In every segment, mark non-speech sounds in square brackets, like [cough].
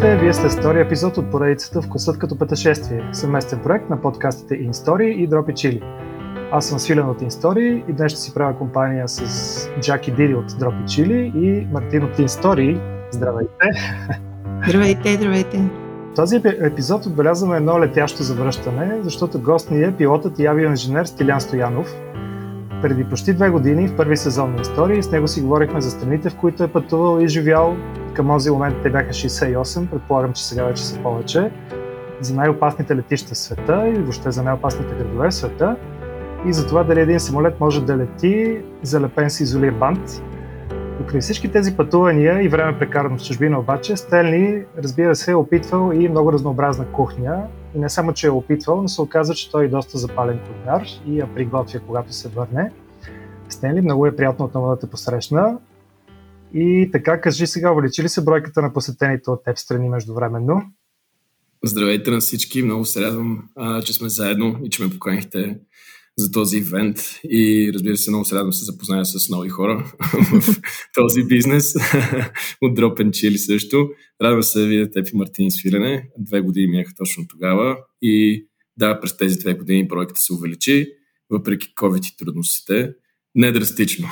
Здравейте, вие сте с втори епизод от поредицата Вкусът като пътешествие, съвместен проект на подкастите InStory и Дропи Чили. Аз съм Свилен от InStory и днес ще си правя компания с Джаки Диди от Дропи Чили и Мартин от InStory. Здравейте! Здравейте, здравейте! този епизод отбелязваме едно летящо завръщане, защото гост ни е пилотът и авиоинженер Стилян Стоянов. Преди почти две години, в първи сезон на истории, с него си говорихме за страните, в които е пътувал и живял. Към този момент те бяха 68, предполагам, че сега вече са повече. За най-опасните летища в света и въобще за най-опасните градове в света. И за това дали един самолет може да лети, залепен с изолир бант Покрай всички тези пътувания и време прекарано в чужбина обаче, Стенли, разбира се, е опитвал и много разнообразна кухня. И не само, че е опитвал, но се оказа, че той е доста запален кулинар и я приготвя, когато се върне. Стенли, много е приятно отново да те посрещна. И така, кажи сега, увеличи ли се бройката на посетените от теб страни междувременно? Здравейте на всички, много се радвам, че сме заедно и че ме поканихте за този ивент и разбира се, много се радвам се запозная с нови хора [laughs] в този бизнес [laughs] от Drop and Chili също. Радвам се да видя теб и Мартин свирене. Две години минаха точно тогава и да, през тези две години проектът се увеличи, въпреки COVID и трудностите. Не драстично.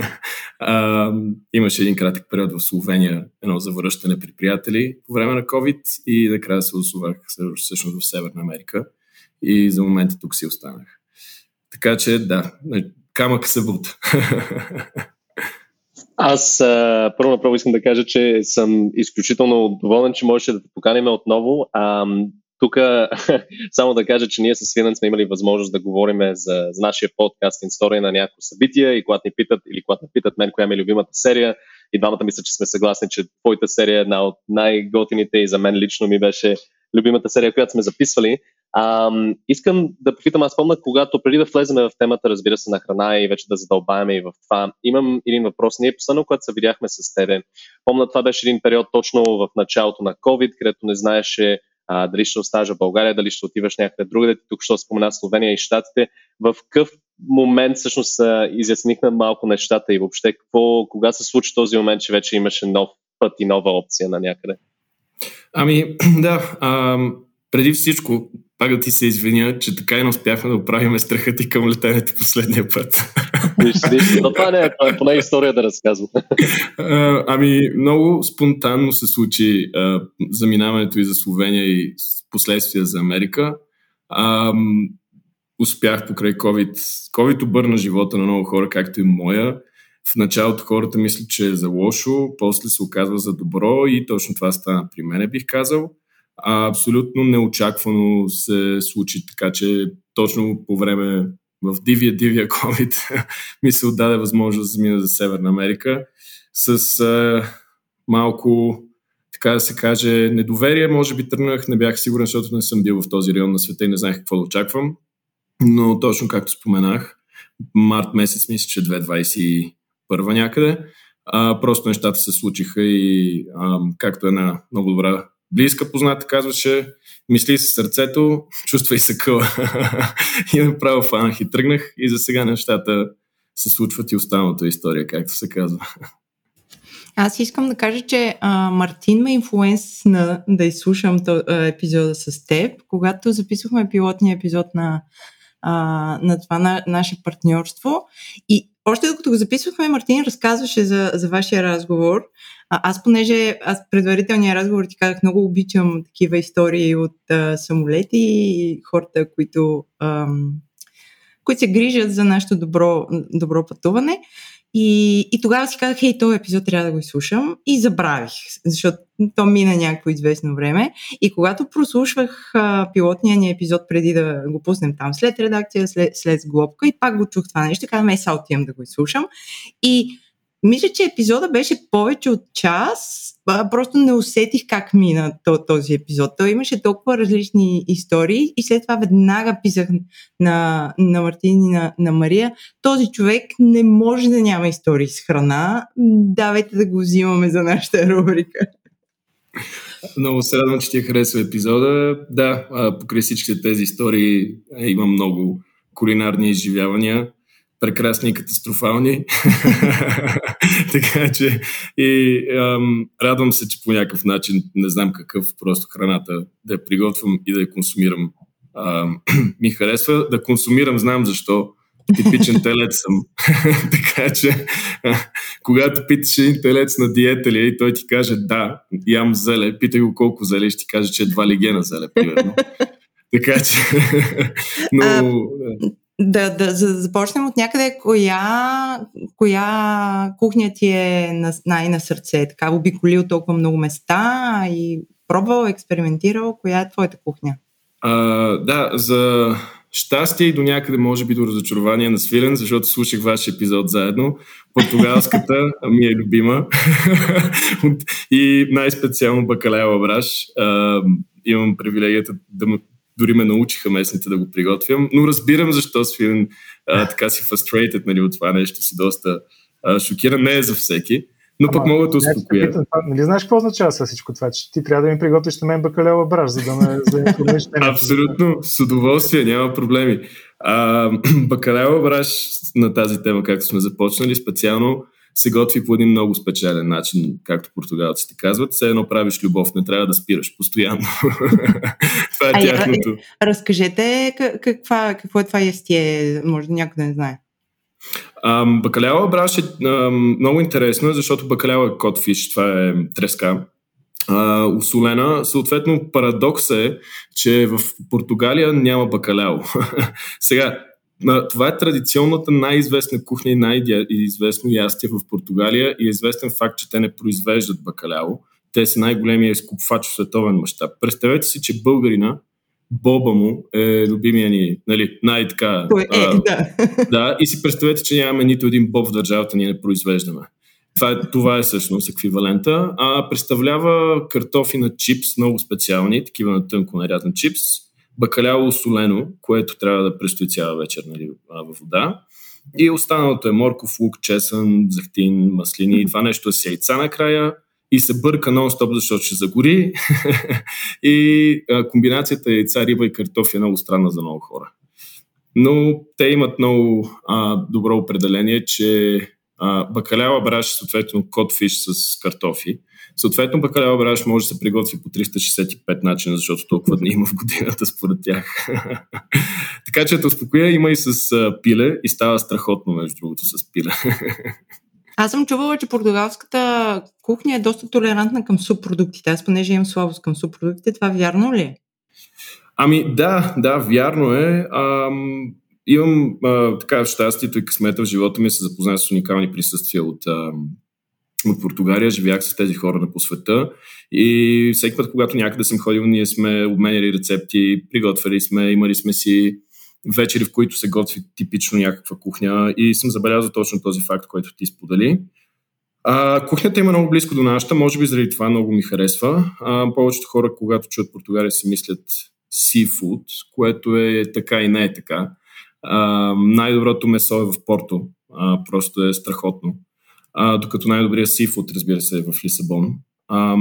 [laughs] а, имаше един кратък период в Словения, едно завръщане при приятели по време на COVID и накрая се озовах всъщност в Северна Америка и за момента тук си останах. Така че да, камък се бута. Аз първо направо искам да кажа, че съм изключително доволен, че можеше да те поканим отново. А, тук [laughs] само да кажа, че ние с Свинен сме имали възможност да говорим за, за нашия подкаст история на някои събития и когато ни питат или когато ни питат мен коя ми е любимата серия, и двамата мисля, че сме съгласни, че твоята серия е една от най-готините и за мен лично ми беше любимата серия, която сме записвали. А, искам да попитам, аз помня, когато преди да влезем в темата, разбира се, на храна и вече да задълбаваме и в това, имам един въпрос. Ние последно, когато се видяхме с тебе, помня, това беше един период точно в началото на COVID, където не знаеше а, дали ще оставаш в България, дали ще отиваш някъде другаде. Тук ще спомена Словения и Штатите. В какъв момент всъщност изяснихме малко нещата и въобще какво, кога се случи този момент, че вече имаше нов път и нова опция на някъде? Ами, [clears throat] да. А, преди всичко, пак да ти се извиня, че така и не успяхме да оправим страха ти към летенето последния път. Но това не е, това е поне история да разказвам. ами, много спонтанно се случи а, заминаването и за Словения и последствия за Америка. А, успях покрай COVID. COVID обърна живота на много хора, както и моя. В началото хората мислят, че е за лошо, после се оказва за добро и точно това стана при мен, бих казал а абсолютно неочаквано се случи, така че точно по време в дивия, дивия [laughs] COVID ми се отдаде възможност да замина за Северна Америка с а, малко, така да се каже, недоверие. Може би тръгнах, не бях сигурен, защото не съм бил в този район на света и не знаех какво да очаквам. Но точно както споменах, март месец, мисля, че 2021 някъде, а, просто нещата се случиха и а, както една много добра близка позната казваше, мисли с сърцето, чувствай се къла. [laughs] и направо фанах и тръгнах и за сега нещата се случват и останалата история, както се казва. Аз искам да кажа, че а, Мартин ме инфлуенсна да изслушам то, а, епизода с теб, когато записвахме пилотния епизод на, а, на това на, наше партньорство. И още докато го записвахме, Мартин разказваше за, за вашия разговор. А, аз, понеже аз предварителния разговор ти казах, много обичам такива истории от а, самолети и хората, които, ам, които се грижат за нашето добро, добро пътуване. И, и тогава си казах, хей, този епизод трябва да го изслушам и забравих, защото то мина някакво известно време. И когато прослушвах а, пилотния ни епизод преди да го пуснем там, след редакция, след, след сглобка и пак го чух това нещо, казвам, е, сега отивам да го изслушам. И мисля, че епизода беше повече от час. Просто не усетих как мина този епизод. Той имаше толкова различни истории и след това веднага писах на, на Мартин и на, на Мария. Този човек не може да няма истории с храна. Давайте да го взимаме за нашата рубрика. Много се радвам, че ти е харесва епизода. Да, покрай всичките тези истории има много кулинарни изживявания прекрасни и катастрофални. [laughs] така че и ам, радвам се, че по някакъв начин, не знам какъв, просто храната да я приготвям и да я консумирам. Ам, [clears throat] ми харесва да консумирам, знам защо. Типичен телец съм. [laughs] така че, [laughs] когато питаш един телец на диета ли е и той ти каже да, ям зеле, питай го колко зеле и ще ти каже, че едва ли гена зеле, примерно. така че, но... А, да, да, да започнем от някъде. Коя, коя кухня ти е на, най-на сърце? Така обиколил толкова много места и пробвал, експериментирал. Коя е твоята кухня? А, да, за щастие и до някъде може би до разочарование на Свилен, защото слушах вашия епизод заедно. Португалската [laughs] ми е любима [laughs] и най-специално бакалея браш. имам привилегията да дори ме научиха местните да го приготвям, но разбирам защо Свилен а, така си frustrated нали, от това нещо си доста а, шокиран. Не е за всеки, но Ама, пък мога да успокоя. Нали знаеш какво означава всичко това? Че ти трябва да ми приготвиш на мен бакалева браш, за да ме за Абсолютно, с удоволствие, няма проблеми. А, [clears throat] бакалева браш на тази тема, както сме започнали, специално се готви по един много специален начин, както португалците казват. Все едно правиш любов, не трябва да спираш постоянно. [laughs] това е тяхното. Разкажете каква, какво е това ястие, може да някой да не знае. Ам, бакалява браш е ам, много интересно, защото бакалява е котфиш, това е треска. А, усолена. Съответно, парадокс е, че в Португалия няма бакаляо. [laughs] Сега, това е традиционната най-известна кухня и най-известно ястие в Португалия и е известен факт, че те не произвеждат бакаляо. Те са най-големия изкупвач в световен мащаб. Представете си, че българина, Боба му е любимия ни, нали, най-така. Е, а, да. да. И си представете, че нямаме нито един боб в държавата, ние не произвеждаме. Това е, това е всъщност еквивалента. А представлява картофи на чипс, много специални, такива на тънко нарязан чипс, бакаляло солено, което трябва да престои цяла вечер нали, във вода. И останалото е морков, лук, чесън, захтин, маслини и това нещо е с яйца накрая и се бърка нон-стоп, защото ще загори. [laughs] и а, комбинацията яйца, риба и картофи е много странна за много хора. Но те имат много а, добро определение, че а, бакалява браш съответно котфиш с картофи. Съответно, бакалява браш може да се приготви по 365 начина, защото толкова дни има в годината според тях. [laughs] така че, да успокоя, има и с а, пиле и става страхотно, между другото, с пиле. [laughs] Аз съм чувала, че португалската кухня е доста толерантна към субпродуктите. Аз понеже имам слабост към субпродуктите, това вярно ли е? Ами да, да, вярно е. Ам, имам а, така щастието и късмета в живота ми се запознах с уникални присъствия от, а, от Португалия. Живях с тези хора на по света и всеки път, когато някъде съм ходил, ние сме обменяли рецепти, приготвяли сме, имали сме си вечери, в които се готви типично някаква кухня и съм забелязал точно този факт, който ти сподели. А, кухнята има много близко до нашата, може би заради това много ми харесва. А, повечето хора, когато чуят Португалия, си мислят seafood, което е така и не е така. Най-доброто месо е в Порто, а, просто е страхотно. А, докато най-добрият seafood, разбира се, е в Лисабон. А,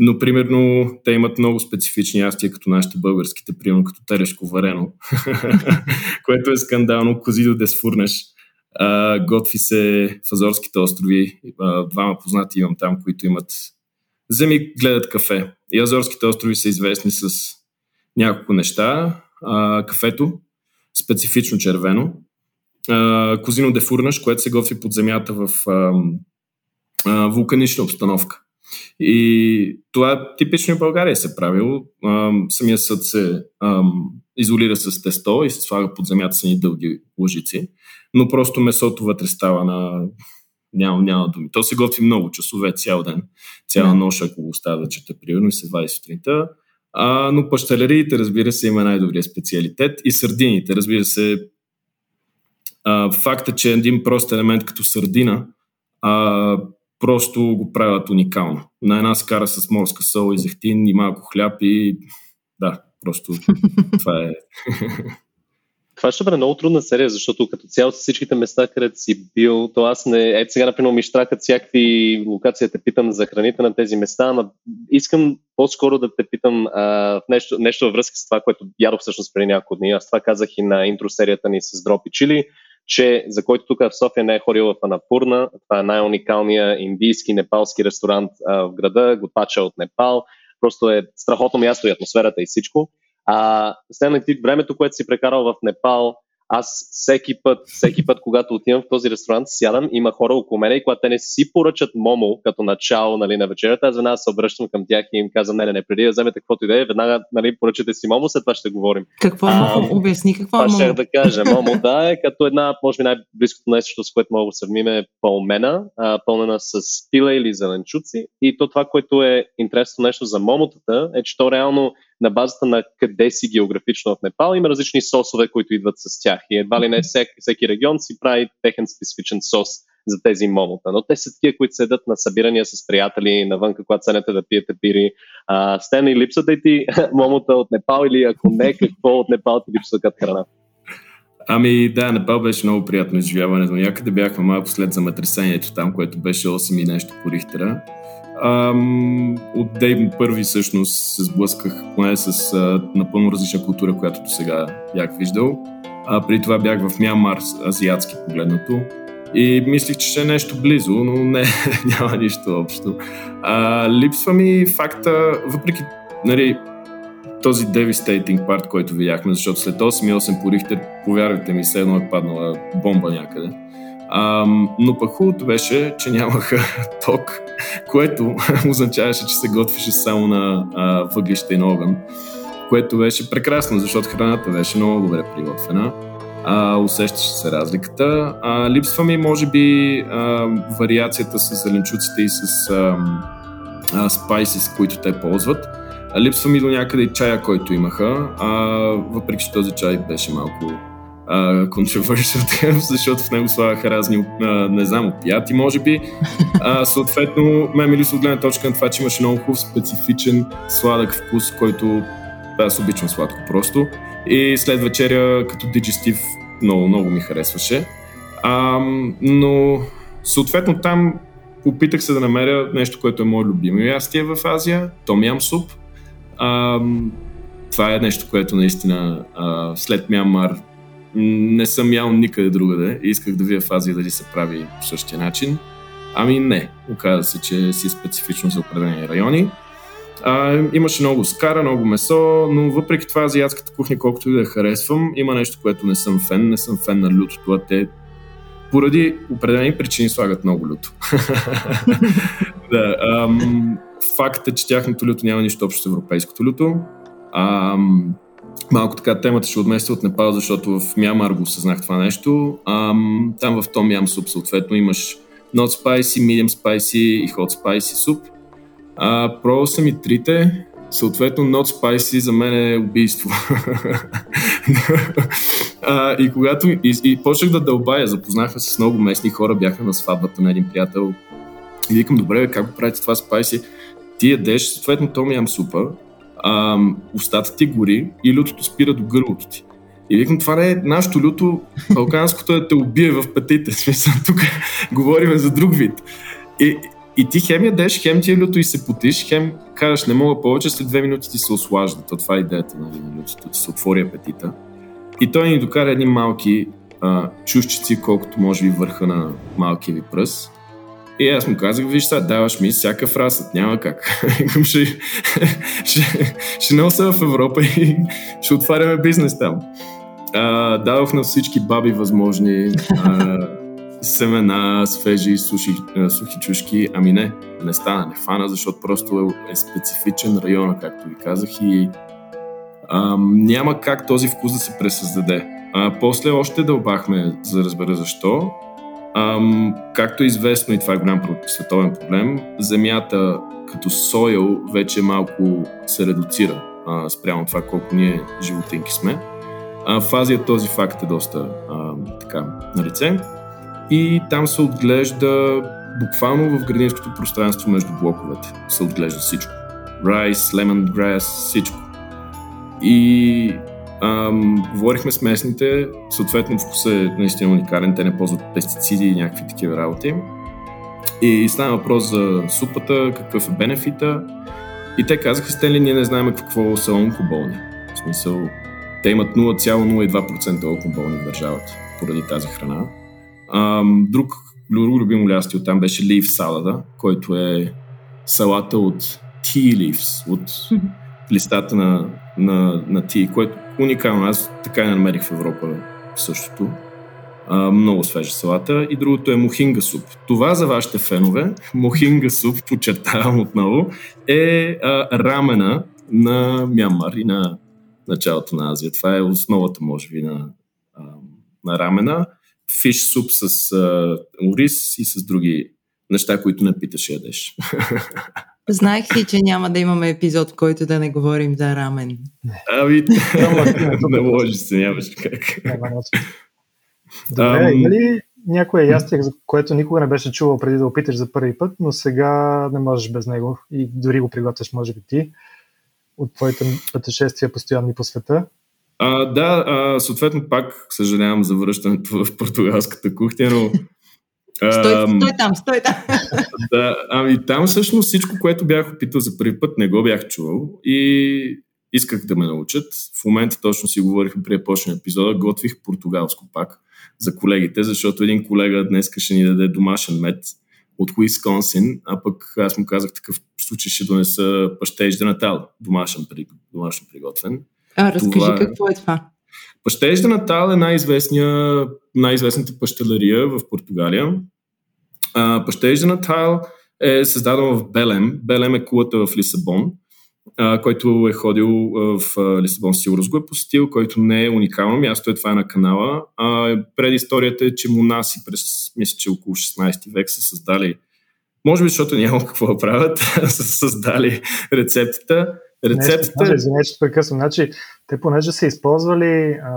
но, примерно, те имат много специфични ястия, като нашите българските, примерно като телешко варено, [laughs] което е скандално. Козидо десфурнеш. А, готви се в Азорските острови. А, двама познати имам там, които имат земи, гледат кафе. И Азорските острови са известни с няколко неща. А, кафето, специфично червено. Козино дефурнаш, което се готви под земята в вулканична обстановка. И това типично в България се правило. Самия съд се ам, изолира с тесто и се слага под земята с ни дълги лъжици, но просто месото вътре става на... Няма, няма думи. То се готви много часове, цял ден, цяла нощ, ако го оставя да чета, примерно, и се вади сутринта. А, но пащалериите, разбира се, има най-добрия специалитет и сърдините, разбира се, а, факта, че един прост елемент като сърдина а, просто го правят уникално. На една скара с морска сол и зехтин и малко хляб и да, просто това е. [laughs] Това ще бъде много трудна серия, защото като цяло с всичките места, където си бил, то аз не... Ето сега, например, ми штракат всякакви локации те питам за храните на тези места, но искам по-скоро да те питам а, нещо, нещо във връзка с това, което ядох всъщност преди няколко дни. Аз това казах и на интросерията ни с Дропи Чили, че за който тук в София не е ходил в Анапурна, това е най-уникалният индийски, непалски ресторант а, в града, готвача от Непал. Просто е страхотно място и атмосферата и всичко. А, Стенли, ти времето, което си прекарал в Непал, аз всеки път, всеки път, когато отивам в този ресторант, сядам, има хора около мене и когато те не си поръчат момо като начало нали, на вечерята, аз веднага се обръщам към тях и им казвам, не, не, не, преди да вземете каквото и да е, веднага нали, поръчате си момо, след това ще говорим. Какво е момо? Обясни какво е момо. ще да кажа. [laughs] Момо, да, е като една, може би най-близкото нещо, с което мога да сравним е пълмена, а, пълнена с пила или зеленчуци. И то това, което е интересно нещо за момотата, е, че то реално на базата на къде си географично в Непал. Има различни сосове, които идват с тях и едва ли не всеки, всеки регион си прави техен специфичен сос за тези момота. Но те са такива, които седат на събирания с приятели навън, когато седнете да пиете пири. А, и липсата и ти [laughs] момота от Непал или ако не, какво от Непал ти липсва като храна? Ами да, Непал беше много приятно изживяване. но някъде бяхме малко след земетресението там, което беше 8 и нещо по Рихтера. Ам, от ден първи всъщност се сблъсках поне с а, напълно различна култура, която до сега бях виждал. А, преди това бях в Мянмар, азиатски погледнато. И мислих, че ще е нещо близо, но не, [laughs] няма нищо общо. А, липсва ми факта, въпреки нали, този devastating парт, който видяхме, защото след 8,8 по Рихтер, повярвайте ми, все едно е паднала бомба някъде. Но пък хубавото беше, че нямаха [laughs] ток, което [laughs] означаваше, че се готвеше само на а, въглища и на огън, което беше прекрасно, защото храната беше много добре приготвена. А, усещаше се разликата. А, липсва ми, може би, а, вариацията с зеленчуците и с а, а, спайси, с които те ползват. А, липсва ми до някъде и чая, който имаха, а, въпреки че този чай беше малко controversial [laughs] term, защото в него слагаха разни, а, не знам, опияти, може би. А, съответно, ме ми липсва от гледна точка на това, че имаше много хубав, специфичен, сладък вкус, който аз обичам сладко просто. И след вечеря, като диджестив, много, много ми харесваше. А, но, съответно, там опитах се да намеря нещо, което е мое любимо ястие в Азия, том ям суп. А, това е нещо, което наистина а, след Мянмар не съм ял никъде другаде и исках да вия в Азия дали се прави по същия начин. Ами не, оказа се, че си специфично за определени райони. А, имаше много скара, много месо, но въпреки това азиатската кухня, колкото и да я харесвам, има нещо, което не съм фен. Не съм фен на лютото, а те поради определени причини слагат много люто. [laughs] да, ам, факт е, че тяхното люто няма нищо общо с европейското люто. Ам, малко така темата ще отместя от Непал, защото в Мямар го осъзнах това нещо. Ам, там в Том Ям суп съответно имаш not spicy, medium spicy и hot spicy суп. А, пробвал съм и трите. Съответно, not spicy за мен е убийство. [laughs] а, и когато и, и почнах да дълбая, запознахме се с много местни хора, бяха на сватбата на един приятел. И викам, добре, как го правите това спайси? Ти ядеш съответно том ям супа, а, устата ти гори и лютото спира до гърлото ти. И викам, това не е нашето люто, балканското е те убие в петите. [laughs] Смисъл, тук говорим за друг вид. И, и ти хем ядеш, хем ти е люто и се потиш, хем кажеш, не мога повече, след две минути ти се ослажда. То това е идеята нали, на лютото, ти се отвори апетита. И той ни докара едни малки а, чушчици, колкото може би върха на малкия ви пръст. И аз му казах, виж сега, даваш ми всякакъв разсъд, няма как. [laughs] ще, ще, ще нося в Европа и ще отваряме бизнес там. А, давах на всички баби възможни а, семена, свежи, суши, сухи чушки. Ами не, не стана, не фана, защото просто е, е специфичен район, както ви казах и а, няма как този вкус да се пресъздаде. А, после още дълбахме, за да разбера защо. Ам, както е известно и това е голям световен проблем, земята като сойл вече малко се редуцира а, спрямо това колко ние животинки сме. А, в Азия този факт е доста а, така на лице. И там се отглежда буквално в градинското пространство между блоковете. Се отглежда всичко. Райс, lemongrass, всичко. И Ам, говорихме с местните, съответно вкусът е наистина уникален, те не ползват пестициди и някакви такива работи. И стана въпрос за супата, какъв е бенефита. И те казаха, Стенли, ние не знаем какво са онкоболни. В смисъл, те имат 0,02% онкоболни в държавата. поради тази храна. А, друг, друг любимо лястие там беше leaf салада, който е салата от tea leaves, от листата на, на, на tea, което уникално. Аз така не намерих в Европа същото. А, много свежа салата. И другото е мухинга суп. Това за вашите фенове, [laughs] мухинга суп, подчертавам отново, е а, рамена на Мянмар и на началото на Азия. Това е основата, може би, на, а, на рамена. Фиш суп с а, ориз и с други неща, които не питаш ядеш. [laughs] Знаех ли, че няма да имаме епизод, в който да не говорим за рамен? Ами, [laughs] не може се, нямаш как. [laughs] Добре, има ли някое ястие, за което никога не беше чувал преди да опиташ за първи път, но сега не можеш без него и дори го приготвяш, може би ти, от твоите пътешествия постоянни по света? А, да, а, съответно пак съжалявам за връщането в португалската кухня, но Стой, стой там, стой там. [laughs] Да, ами там всъщност всичко, което бях опитал за първи път, не го бях чувал и исках да ме научат. В момента точно си говорихме преди почне епизода, готвих португалско пак за колегите, защото един колега днес ще ни даде домашен мед от Уисконсин, а пък аз му казах такъв случай ще донеса пащеж натал, домашен, домашен приготвен. А, разкажи това... Е- какво е това? Пащеж de натал е най-известната пащелария в Португалия. Пащеж de натал е създаден в Белем. Белем е кулата в Лисабон а, който е ходил в а, Лисабон, сигурно го е посетил, който не е уникално място, е това е на канала. А, предисторията е, че монаси през, мисля, че около 16 век са създали, може би защото няма какво да правят, [laughs] са създали рецептата. Рецептата... Не, извиня, че прекъсвам. Значи, те понеже са използвали а,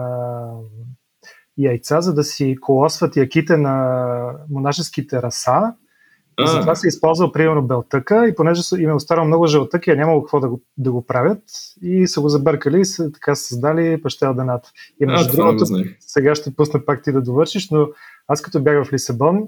яйца, за да си колосват яките на монашеските раса, и затова се използвал примерно белтъка и понеже им е останал много жълтък и е нямало какво да го, да го правят и са го забъркали и са така създали пащел денат. И между а, другото, сега ще пусна пак ти да довършиш, но аз като бях в Лисабон,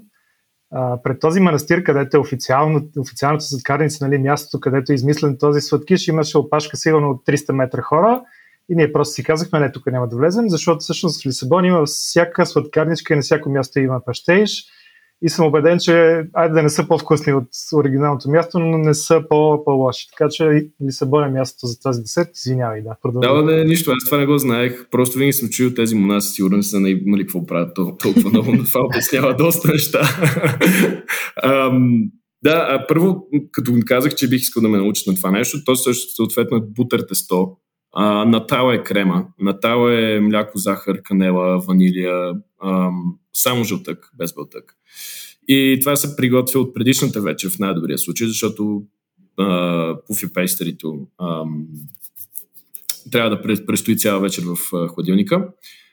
пред този манастир, където е официално, официалното сладкарница, нали, мястото, където е измислен този сладкиш, имаше опашка сигурно от 300 метра хора. И ние просто си казахме, не, тук няма да влезем, защото всъщност в Лисабон има всяка сладкарничка и на всяко място има пащеиш и съм убеден, че айде да не са по-вкусни от оригиналното място, но не са по- по-лоши. Така че Лисабон е мястото за тази десерт. Извинявай, да. Продължавам. Да, не, нищо. Аз това не го знаех. Просто винаги съм чуил тези монаси, сигурно не са имали какво правят толкова много, но това обяснява доста неща. [laughs] um, да, а първо, като казах, че бих искал да ме научат на това нещо, то също съответно е бутър тесто. А, натала е крема, натала е мляко, захар, канела, ванилия, ам, само жълтък, без бълтък. И това се приготвя от предишната вечер в най-добрия случай, защото пуфипейстерито трябва да престои цяла вечер в а, хладилника.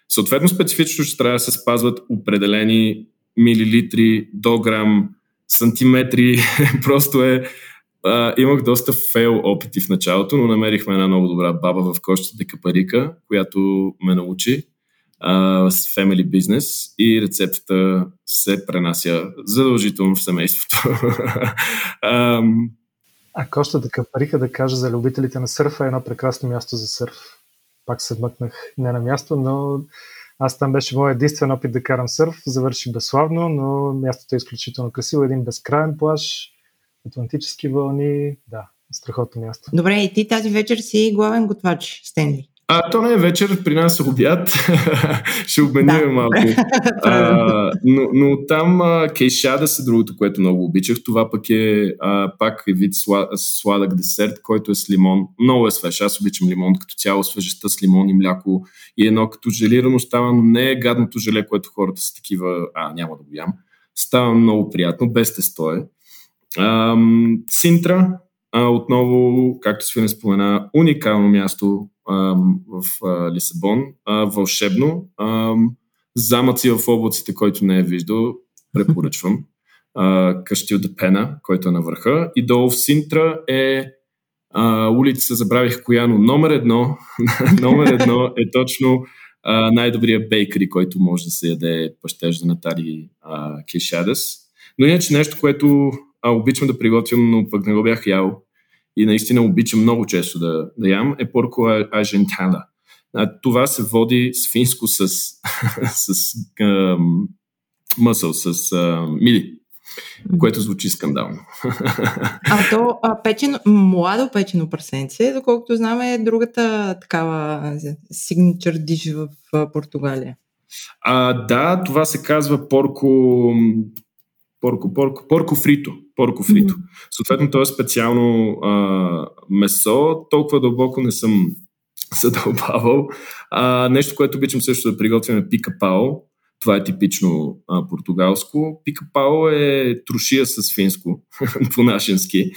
Съответно, специфично ще трябва да се спазват определени милилитри до грам, сантиметри. [laughs] Просто е... А, имах доста фейл опити в началото, но намерихме една много добра баба в кощата Декапарика, която ме научи а, с family business и рецептата се пренася задължително в семейството. [laughs] а Кощата Капариха да кажа за любителите на сърфа е едно прекрасно място за сърф. Пак се мъкнах не на място, но аз там беше моят единствен опит да карам сърф. Завърши безславно, но мястото е изключително красиво. Един безкрайен плаж, атлантически вълни. Да, страхотно място. Добре, и ти тази вечер си главен готвач, Стенли. А, то не е вечер, при нас е обяд. [laughs] Ще обменим да. малко. [laughs] А, но, но там а, кейшада се другото, което много обичах. Това пък е а, пак е вид сла, сладък десерт, който е с лимон. Много е свеж. Аз обичам лимон като цяло, свежестта с лимон и мляко. И едно като желирано става, но не е гадното желе, което хората са такива, а, няма да го ям. Става много приятно, без тесто е. А, Синтра, а, отново, както Свинен спомена, уникално място а, в а, Лисабон, а, вълшебно. А, замъци в облаците, който не е виждал, препоръчвам. [laughs] Кастил де Пена, който е на върха. И долу в Синтра е а, улица, забравих коя, но номер едно, [laughs] номер едно е точно а, най-добрият бейкъри, който може да се яде пащежда на Тари Кешадес. Но иначе нещо, което а, обичам да приготвям, но пък не го бях ял и наистина обичам много често да, да ям, е порко ажентана. А, това се води с финско [laughs] с, с а, мъсъл, с а, миди което звучи скандално. [laughs] А то а, печено, младо печено прасенце, доколкото знаме, е другата такава signature dish в Португалия. А, да, това се казва порко, порко, порко, порко фрито. Порко фрито. Mm-hmm. Съответно, то е специално а, месо. Толкова дълбоко не съм [laughs] задълбавал. А, нещо, което обичам също да приготвяме е пика пао. Това е типично а, португалско. Пикапао е трошия с финско, [laughs] по-нашенски.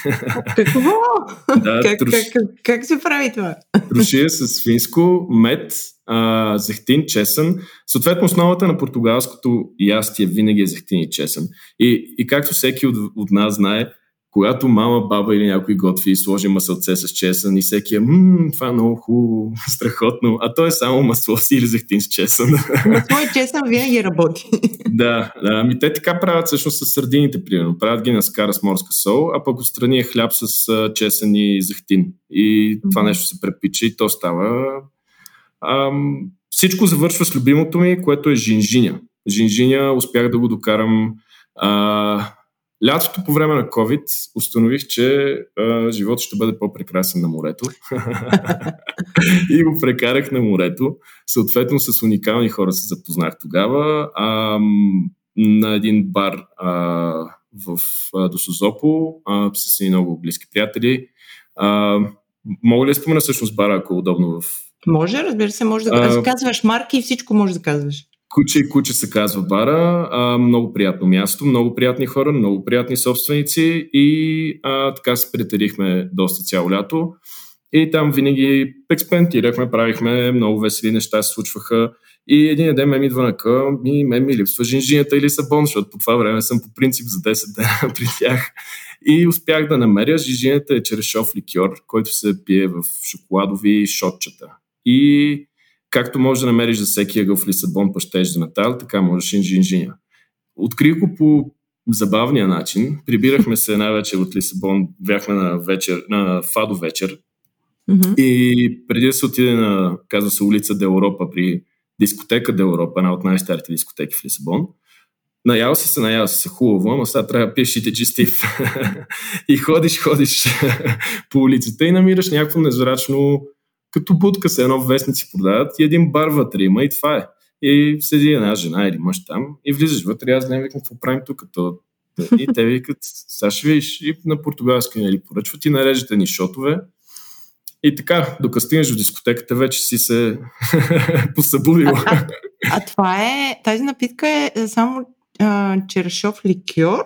Какво? [laughs] да, как, труш... как, как, как се прави това? трошия с финско, мед, а, зехтин, чесън. Съответно, основата на португалското ястие винаги е зехтин и чесън. И, и както всеки от, от нас знае, когато мама, баба или някой готви и сложи масълце с чесън и всеки е, ммм, това е много хубаво, [laughs] страхотно, а то е само масло си или зехтин с чесън. Масло и чесън винаги работи. [laughs] да, да, ами те така правят всъщност с сардините, примерно. Правят ги на скара с морска сол, а пък отстрани е хляб с чесън и зехтин. И това нещо се препича и то става... Ам, всичко завършва с любимото ми, което е жинжиня. Жинжиня успях да го докарам а, Лятото по време на COVID установих, че а, живота ще бъде по-прекрасен на морето. [laughs] и го прекарах на морето. Съответно с уникални хора се запознах тогава. А, на един бар а, в а, Досозопо а, с едни много близки приятели. А, мога ли да спомена всъщност бара, ако е удобно в... Може, разбира се, може да а, казваш марки и всичко може да казваш. Куче и куче се казва бара. А, много приятно място, много приятни хора, много приятни собственици и а, така се притарихме доста цяло лято. И там винаги експериментирахме, правихме много весели неща, се случваха. И един ден ме идва на към и мен ми липсва жинжинята или сабон, защото по това време съм по принцип за 10 дена [laughs] при тях. И успях да намеря. Жинжинята е черешов ликьор, който се пие в шоколадови шотчета. И Както можеш да намериш за всеки ъгъл в Лисабон пащеж за Натал, така можеш и Жинжиня. Открих го по забавния начин. Прибирахме се [laughs] една вечер от Лисабон, бяхме на, вечер, на Фадо вечер. Mm-hmm. И преди да се отиде на, казва се, улица Де Европа при дискотека Де Европа, една от най-старите дискотеки в Лисабон, Наял си се, наял си се хубаво, ама сега трябва да пиеш и джистив. [laughs] и ходиш, ходиш [laughs] по улицата и намираш някакво незрачно като будка се едно вестници продават и един бар вътре има и това е. И седи една жена или мъж там и влизаш вътре, аз не викам какво правим тук. То... И те викат, сега ще видиш и на португалски нали, поръчват и нарежете ни шотове. И така, докато стигнеш в дискотеката, вече си се [laughs] посъбудил. А, а, а това е, тази напитка е само а, черешов ликьор?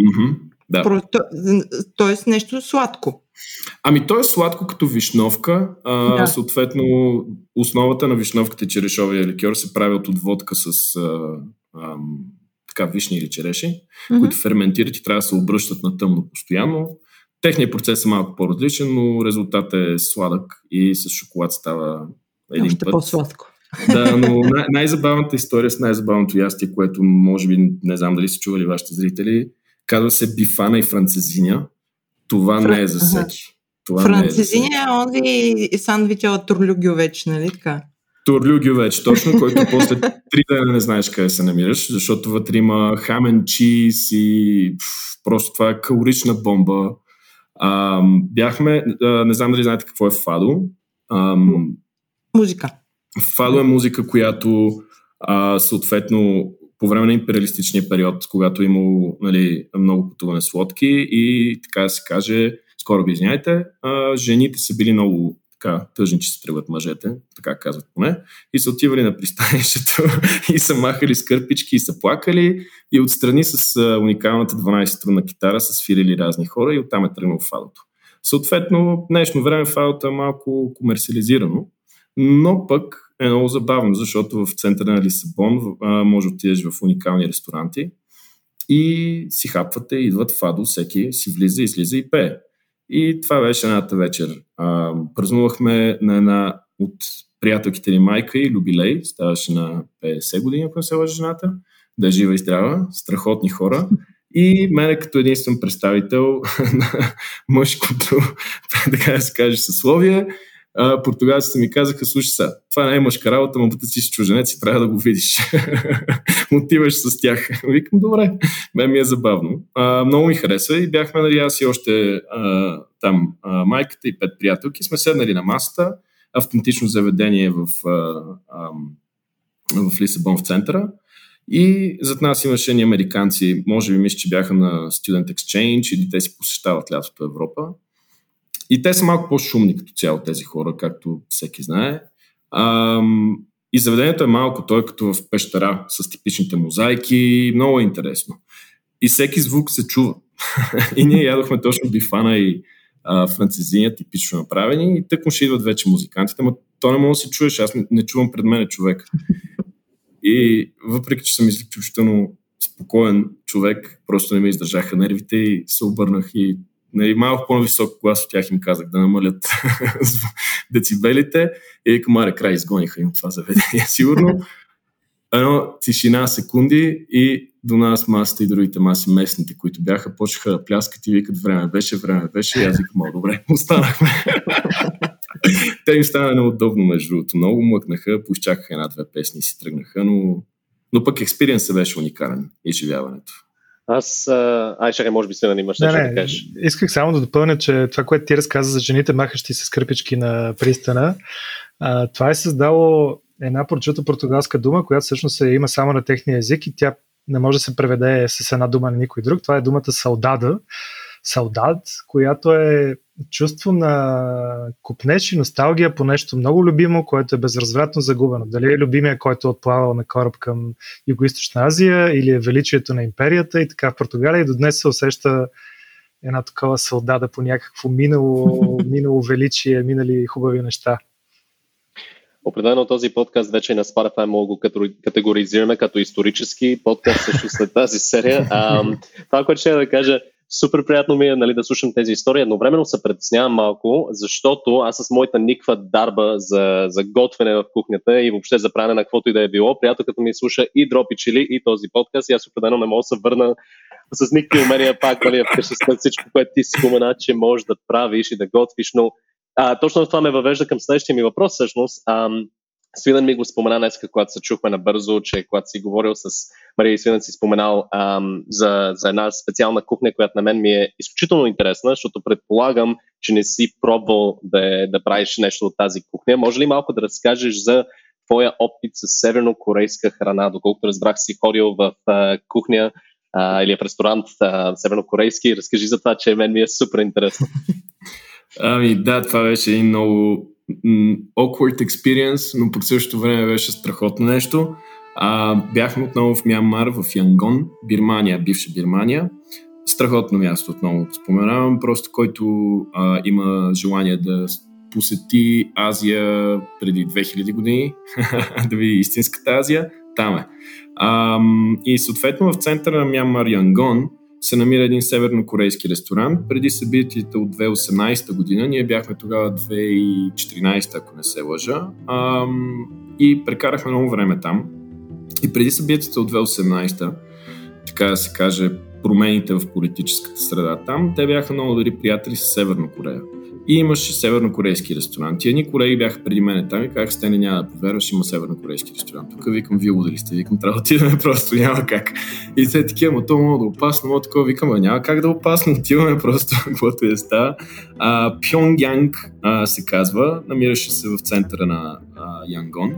Mm-hmm, да. Просто, тоест нещо сладко. Ами то е сладко като вишновка. А, да. Съответно, основата на вишновката черешовия ликьор се прави от водка с а, а, така вишни или череши, mm-hmm. които ферментират и трябва да се обръщат на тъмно постоянно. Техният процес е малко по-различен, но резултатът е сладък и с шоколад става един Още път. по-сладко. Да, но най- най-забавната история с най-забавното ястие, което може би не знам дали са чували вашите зрители, казва се бифана и францезиня. Това Фран... не е за всеки. Това Францезиня е, е онзи сандвича от Турлюгювеч, нали така? Турлюгювеч, точно, който после три дена не знаеш къде се намираш, защото вътре има хамен чиз и пф, просто това е калорична бомба. А, бяхме, а, не знам дали знаете какво е фадо. А, музика. Фадо е музика, която а, съответно по време на империалистичния период, когато е имало нали, много пътуване с лодки и така да се каже, скоро ви извиняйте, жените са били много така тъжни, че се тръгват мъжете, така казват поне, и са отивали на пристанището [laughs] и са махали с кърпички и са плакали и отстрани с уникалната 12-струнна китара са свирили разни хора и оттам е тръгнал фадото. Съответно, днешно време фадото е малко комерциализирано, но пък е много забавно, защото в центъра на Лисабон може да отидеш в уникални ресторанти и си хапвате, идват фадо, всеки си влиза, излиза и пее. И това беше едната вечер. А, празнувахме на една от приятелките ни майка и Любилей, ставаше на 50 години, ако не се лъжа жената, да е жива и здрава, страхотни хора. И мене като единствен представител [laughs] на мъжкото, [laughs] така да се каже, съсловие, а, португалците ми казаха, слушай сега, това не е мъжка работа, но ти си чуженец и трябва да го видиш. [laughs] Отиваш с тях. [laughs] Викам, добре, мен ми е забавно. А, много ми хареса и бяхме, нали, аз и още а, там а, майката и пет приятелки сме седнали на масата, автентично заведение в, а, а, в Лисабон в центъра. И зад нас имаше едни американци, може би мисля, че бяха на Student Exchange или те си посещават лятото Европа. И те са малко по-шумни като цяло тези хора, както всеки знае. Ам, и заведението е малко, той е като в пещера с типичните мозайки. Много е интересно. И всеки звук се чува. [laughs] и ние ядохме точно бифана и а, францезиня, типично направени. И тък му ще идват вече музикантите, но то не мога да се чуеш, аз не, не чувам пред мен човек. И въпреки, че съм изключително спокоен човек, просто не ми издържаха нервите и се обърнах и нали, малко по-нависок глас от тях им казах да намалят [laughs] децибелите и към край изгониха им това заведение. [laughs] Сигурно едно тишина секунди и до нас масата и другите маси местните, които бяха, почнаха да пляскат и викат време беше, време беше и аз викам, добре, [laughs] останахме. Те им стана неудобно, между другото. Много мъкнаха, поизчакаха една-две песни и си тръгнаха, но, но пък експириенсът беше уникален, изживяването. Аз, ай, ще може би се имаш нещо да кажеш. Исках само да допълня, че това, което ти разказа за жените, махащи се с кърпички на пристана, а, това е създало една прочута португалска дума, която всъщност е, има само на техния език и тя не може да се преведе с една дума на никой друг. Това е думата салдада, салдат, която е чувство на купнеж и носталгия по нещо много любимо, което е безразвратно загубено. Дали е любимия, който е отплавал на кораб към Юго-Источна Азия или е величието на империята и така в Португалия и до днес се усеща една такова солдата по някакво минало, [laughs] минало величие, минали хубави неща. Определено този подкаст вече на Spotify мога го категоризираме като исторически подкаст също след тази серия. А, това, което ще да кажа, супер приятно ми е нали, да слушам тези истории. Едновременно се притеснявам малко, защото аз с моята никва дарба за, за готвене в кухнята и въобще за пране на каквото и да е било, приятелката ми слуша и дропи чили и този подкаст и аз определено не мога да се върна с никакви умения пак нали, вкъщи след всичко, което ти спомена, че можеш да правиш и да готвиш, но а, точно това ме въвежда към следващия ми въпрос всъщност. Ам, Свинен ми го спомена днес, когато се чухме набързо, че когато си говорил с Мария Свинен си споменал ам, за, за една специална кухня, която на мен ми е изключително интересна, защото предполагам, че не си пробвал да, да правиш нещо от тази кухня. Може ли малко да разкажеш за твоя опит с севернокорейска храна? Доколкото разбрах си ходил в а, кухня а, или в ресторант а, севернокорейски. Разкажи за това, че мен ми е супер интересно. [laughs] Ами да, това беше един много awkward experience, но по същото време беше страхотно нещо. А, бяхме отново в Мянмар, в Янгон, Бирмания, бивша Бирмания. Страхотно място отново споменавам, просто който а, има желание да посети Азия преди 2000 години, [laughs] да види истинската Азия, там е. А, и съответно в центъра на Мянмар Янгон се намира един севернокорейски ресторант. Преди събитията от 2018 година, ние бяхме тогава 2014, ако не се лъжа, а, и прекарахме много време там. И преди събитията от 2018, така да се каже, промените в политическата среда там, те бяха много добри приятели с Северна Корея. И имаше севернокорейски ресторанти. Едни колеги бяха преди мен там и казах, сте не няма да повярваш, има севернокорейски ресторант. Тук викам, вие дали сте? Викам, трябва да отидем, [laughs] просто няма как. И те такива, ама то мога да опасно, мога такова, викам, а няма как да опасно, отиваме просто, [laughs] каквото е ста. А, Пьонгянг се казва, намираше се в центъра на а, Янгон.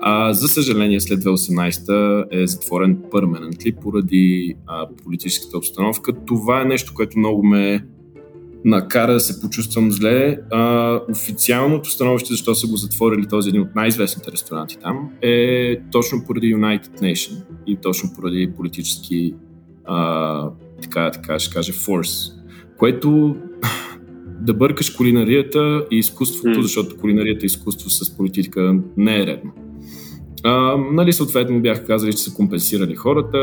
А, за съжаление, след 2018 е затворен перманентли поради а, политическата обстановка. Това е нещо, което много ме накара да се почувствам зле. А, официалното становище, защо са го затворили този един от най-известните ресторанти там, е точно поради United Nation и точно поради политически а, така, така ще кажа, форс, което [laughs] да бъркаш кулинарията и изкуството, mm. защото кулинарията и изкуство с политика не е редно. А, нали, съответно бях казали, че са компенсирали хората,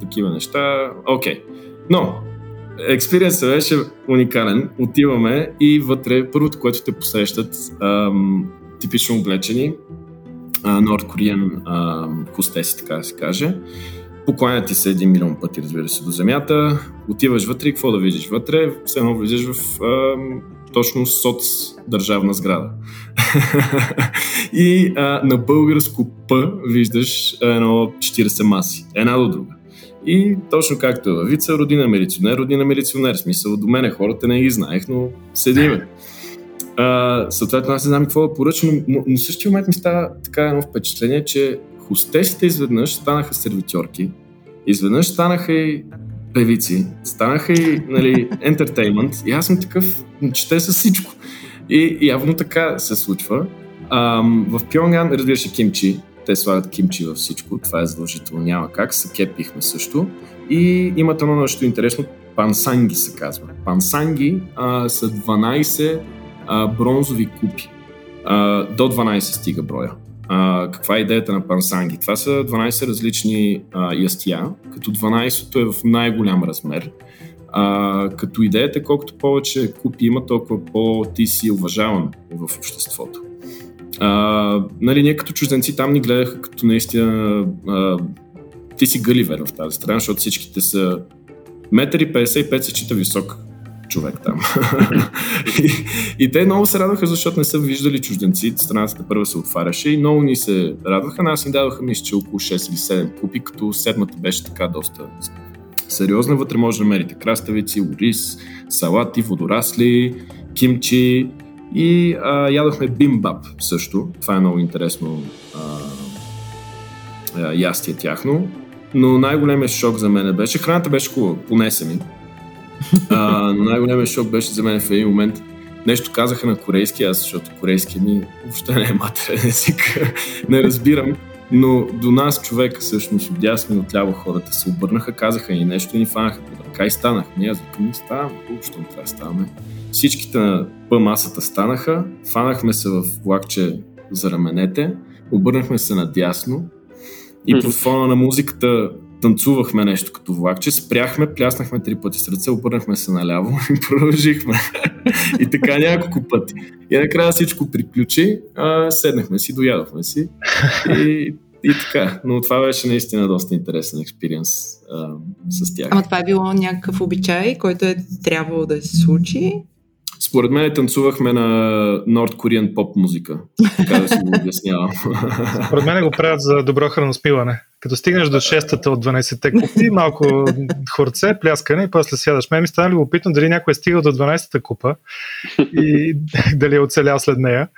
такива неща. Окей. Okay. Но Експириенсът беше уникален. Отиваме и вътре, първото, което те посрещат, ам, типично облечени, Норд Кореен хостеси, така да се каже. Покланят ти се един милион пъти, разбира се, до земята. Отиваш вътре и какво да видиш вътре? Все едно влизаш в ам, точно соц държавна сграда. [laughs] и а, на българско П виждаш едно 40 маси, една до друга. И точно както е Вица, родина милиционер, родина милиционер. Смисъл, до мене хората не ги знаех, но седиме. А, съответно, аз не знам какво да поръча, но, но, но в същия момент ми става така едно впечатление, че хостесите изведнъж станаха сервитьорки, изведнъж станаха и певици, станаха и нали, [laughs] ентертеймент и аз съм такъв, чете с всичко. И явно така се случва. Ам, в Пьонган, разбира се, кимчи, те слагат кимчи във всичко, това е задължително, няма как, се кепихме също. И имат едно нещо интересно, пансанги се казва. Пансанги а, са 12 а, бронзови купи. А, до 12 стига броя. А, каква е идеята на пансанги? Това са 12 различни а, ястия, като 12-то е в най-голям размер. А, като идеята, колкото повече купи има, толкова по-ти си уважаван в обществото. А, нали, ние като чужденци там ни гледаха като наистина а, ти си гъливер в тази страна, защото всичките са 1,55 се чита висок човек там. [laughs] и, и те много се радваха, защото не са виждали чужденци. Страната първа се отваряше и много ни се радваха. Нас ни даваха, мисля, че около 6 или 7 купи, като седмата беше така доста сериозна. Вътре може да намерите краставици, ориз, салати, водорасли, кимчи и а, ядохме бимбаб също. Това е много интересно а, а, ястие тяхно. Но най-големият шок за мен беше, храната беше хубава, понесе ми. А, най-големият шок беше за мен в един момент. Нещо казаха на корейски, аз защото корейски ми въобще не е матерен език. [laughs] не разбирам. Но до нас човек всъщност от дясно и отляво хората се обърнаха, казаха ни нещо и ни фанаха по ръка и станахме. Аз викам, ставам, въобще трябва да ставаме. Всичките на П масата станаха, фанахме се в влакче за раменете, обърнахме се надясно и под фона на музиката танцувахме нещо като влакче, спряхме, пляснахме три пъти с ръце, обърнахме се наляво [laughs] и продължихме. и така няколко пъти. И накрая всичко приключи, а, седнахме си, доядохме си и, и така. Но това беше наистина доста интересен експириенс с тях. Ама това е било някакъв обичай, който е трябвало да се случи според мен танцувахме на Nord Korean поп музика. Така да си го обяснявам. Според мен го правят за добро храносмиване. Като стигнеш до шестата от 12-те купи, малко хорце, пляскане и после сядаш. Мен ми стана любопитно дали някой е стигал до 12-та купа и [laughs] дали е оцелял след нея.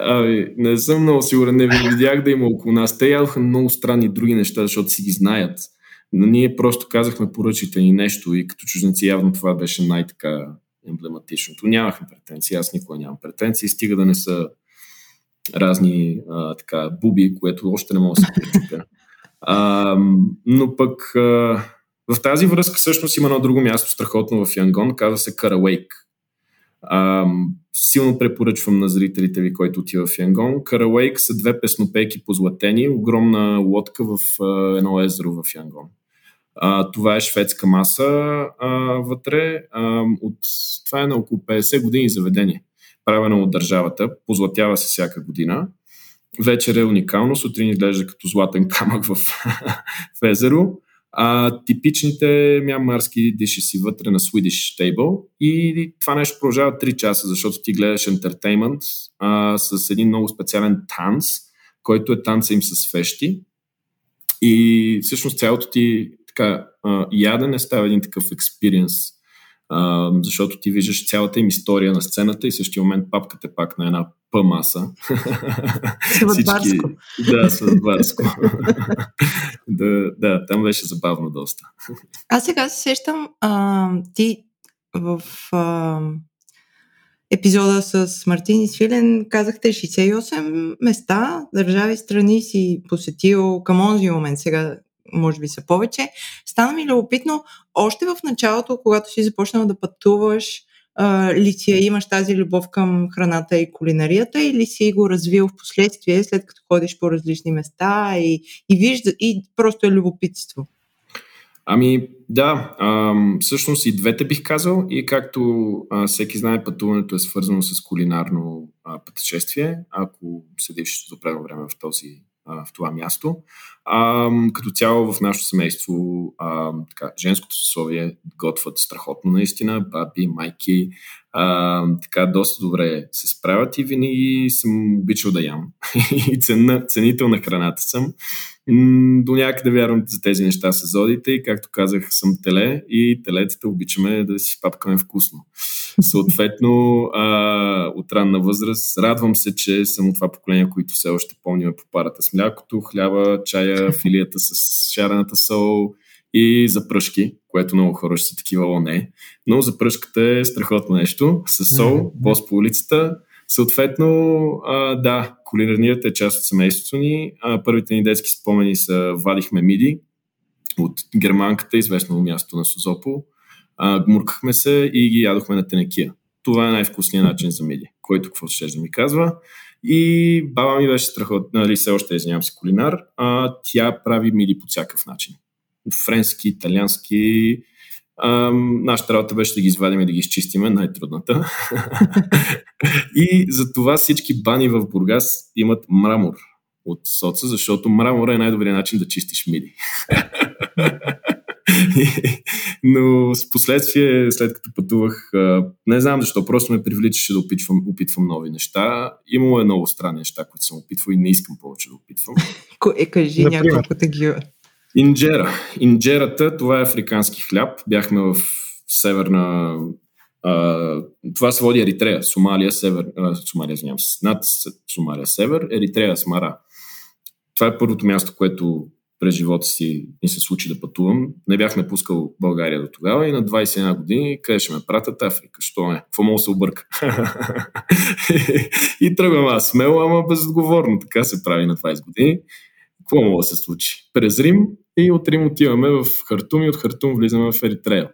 Ами, не съм много сигурен, не видях да има около нас. Те ядоха много странни други неща, защото си ги знаят. Но ние просто казахме поръчите ни нещо и като чужденци явно това беше най-така емблематичното. Нямахме претенции, аз никога нямам претенции, стига да не са разни а, така, буби, което още не мога да се пречупя. Но пък а, в тази връзка всъщност има едно друго място страхотно в Янгон, казва се Карауейк. Силно препоръчвам на зрителите ви, който отива в Янгон. Карауейк са две песнопейки позлатени, огромна лодка в а, едно езеро в Янгон. А, това е шведска маса а, вътре. А, от, това е на около 50 години заведение, правено от държавата. Позлатява се всяка година. Вечер е уникално, сутрин изглежда като златен камък в, [laughs] в езеро. А, типичните мямарски диши си вътре на Swedish Table и това нещо продължава 3 часа, защото ти гледаш ентертеймент с един много специален танц, който е танца им с фещи. И всъщност цялото ти така, а, ядене става един такъв експириенс, а, защото ти виждаш цялата им история на сцената и в същия момент папката е пак на една П-маса. Всички... Да, сватбарско. [laughs] да, да, там беше забавно доста. Аз сега се сещам, а, ти в а, епизода с Мартин и Свилен казахте 68 места, държави, страни си посетил към онзи момент. Сега може би са повече. Стана ми любопитно, още в началото, когато си започнал да пътуваш, ли си имаш тази любов към храната и кулинарията или си го развил в последствие, след като ходиш по различни места и, и вижда, и просто е любопитство? Ами да, а, всъщност и двете бих казал и както а, всеки знае, пътуването е свързано с кулинарно а, пътешествие, ако седиш за време в този в това място. А, като цяло в нашето семейство а, така, женското съсловие готвят страхотно наистина, баби, майки, а, така доста добре се справят и винаги съм обичал да ям. [laughs] и цена, ценител на храната съм. До някъде вярвам за тези неща с зодите и както казах съм теле и телетата обичаме да си папкаме вкусно. Съответно, а, от ранна възраст радвам се, че съм от това поколение, които все още помниме по парата с млякото, хляба, чая, филията с шарената сол, и запръшки, което много хора ще са такива, о не. Но запръшката е страхотно нещо. С сол, бос по улицата. Съответно, а, да, кулинарният е част от семейството ни. А, първите ни детски спомени са вадихме миди от германката, известно място на Созопо. А, гмуркахме се и ги ядохме на тенекия. Това е най-вкусният начин за миди, който какво ще да ми казва. И баба ми беше страхотна, нали, все още извинявам се кулинар, а тя прави миди по всякакъв начин френски, италиански. Нашата работа беше да ги извадим и да ги изчистиме, най-трудната. [laughs] и за това всички бани в Бургас имат мрамор от соца, защото мрамор е най-добрият начин да чистиш миди. [laughs] [laughs] Но с последствие, след като пътувах, не знам защо, просто ме привличаше да опитвам, опитвам нови неща. Имало е много странни неща, които съм опитвал и не искам повече да опитвам. [laughs] Е, кажи няколко такива. Инджера. Инджерата, това е африкански хляб. Бяхме в северна... А, това се води Еритрея, Сомалия, север... А, Сомалия, извинявам се, над Сомалия, север, Еритрея, Смара. Това е първото място, което през живота си ми се случи да пътувам. Не бях напускал България до тогава и на 21 години къде ще ме пратят Африка. Що не? Какво мога да се обърка? [laughs] и тръгвам аз смело, ама безотговорно. Така се прави на 20 години. Какво мога да се случи? През Рим и от Рим отиваме в Хартум и от Хартум влизаме в Еритрея.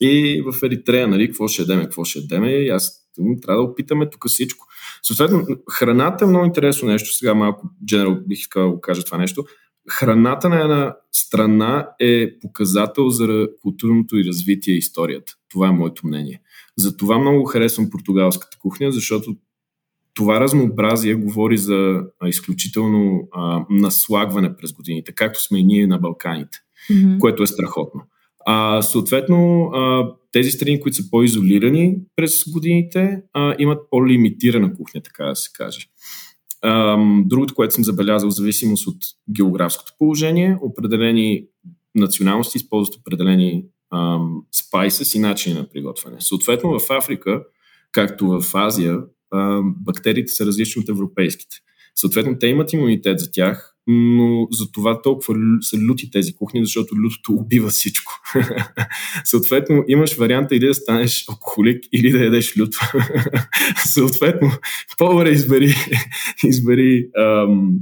И в Еритрея, нали, какво ще ядеме, какво ще ядеме, и аз трябва да опитаме тук всичко. Съответно, храната е много интересно нещо. Сега малко дженерал бих искал да кажа това нещо. Храната на една страна е показател за културното и развитие и историята. Това е моето мнение. Затова много харесвам португалската кухня, защото това разнообразие говори за изключително а, наслагване през годините, както сме и ние на Балканите, mm-hmm. което е страхотно. А, съответно, а, тези страни, които са по-изолирани през годините, а, имат по-лимитирана кухня, така да се каже. Другото, което съм забелязал, в зависимост от географското положение, определени националности използват определени спайсес и начини на приготвяне. Съответно, в Африка, както в Азия, бактериите са различни от европейските. Съответно, те имат имунитет за тях, но за това толкова са люти тези кухни, защото лютото убива всичко. [laughs] Съответно, имаш варианта или да станеш алкохолик, или да ядеш лют. [laughs] Съответно, по-добре избери, [laughs] избери ам,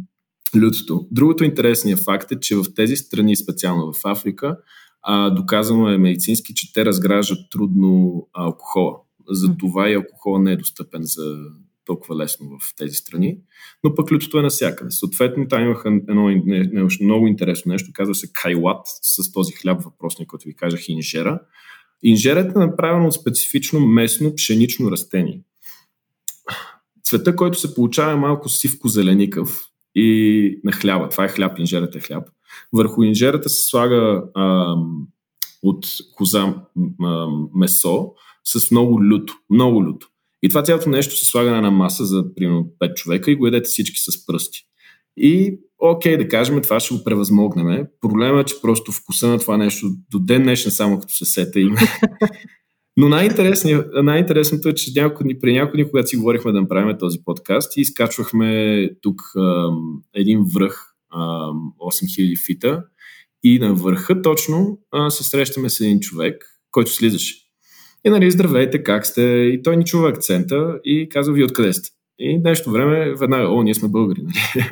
лютото. Другото интересният факт е, че в тези страни, специално в Африка, а, доказано е медицински, че те разграждат трудно алкохола. За това и алкохол не е достъпен за толкова лесно в тези страни, но пък лютото е навсякъде. Съответно, там имаха едно не, не, много интересно нещо, казва се кайлат, с този хляб въпросник, който ви казах, инжера. Инжерата е направена от специфично местно пшенично растение. Цвета, който се получава е малко сивко-зеленикъв и на хляба. Това е хляб, инжерата е хляб. Върху инжерата се слага ам, от коза ам, месо, с много люто. Много люто. И това цялото нещо се слага на една маса за примерно 5 човека и го едете всички с пръсти. И окей, да кажем, това ще го превъзмогнем. Проблемът е, че просто вкуса на това нещо до ден днешен само като се сета има. [laughs] Но най-интересното е, че няколко дни, при няколко дни, когато си говорихме да направим този подкаст и изкачвахме тук ам, един връх ам, 8000 фита и на върха точно а, се срещаме с един човек, който слизаше. И нали, здравейте, как сте? И той ни чува акцента и казва, ви откъде сте? И нещо време веднага, о, ние сме българи. Нали? [laughs]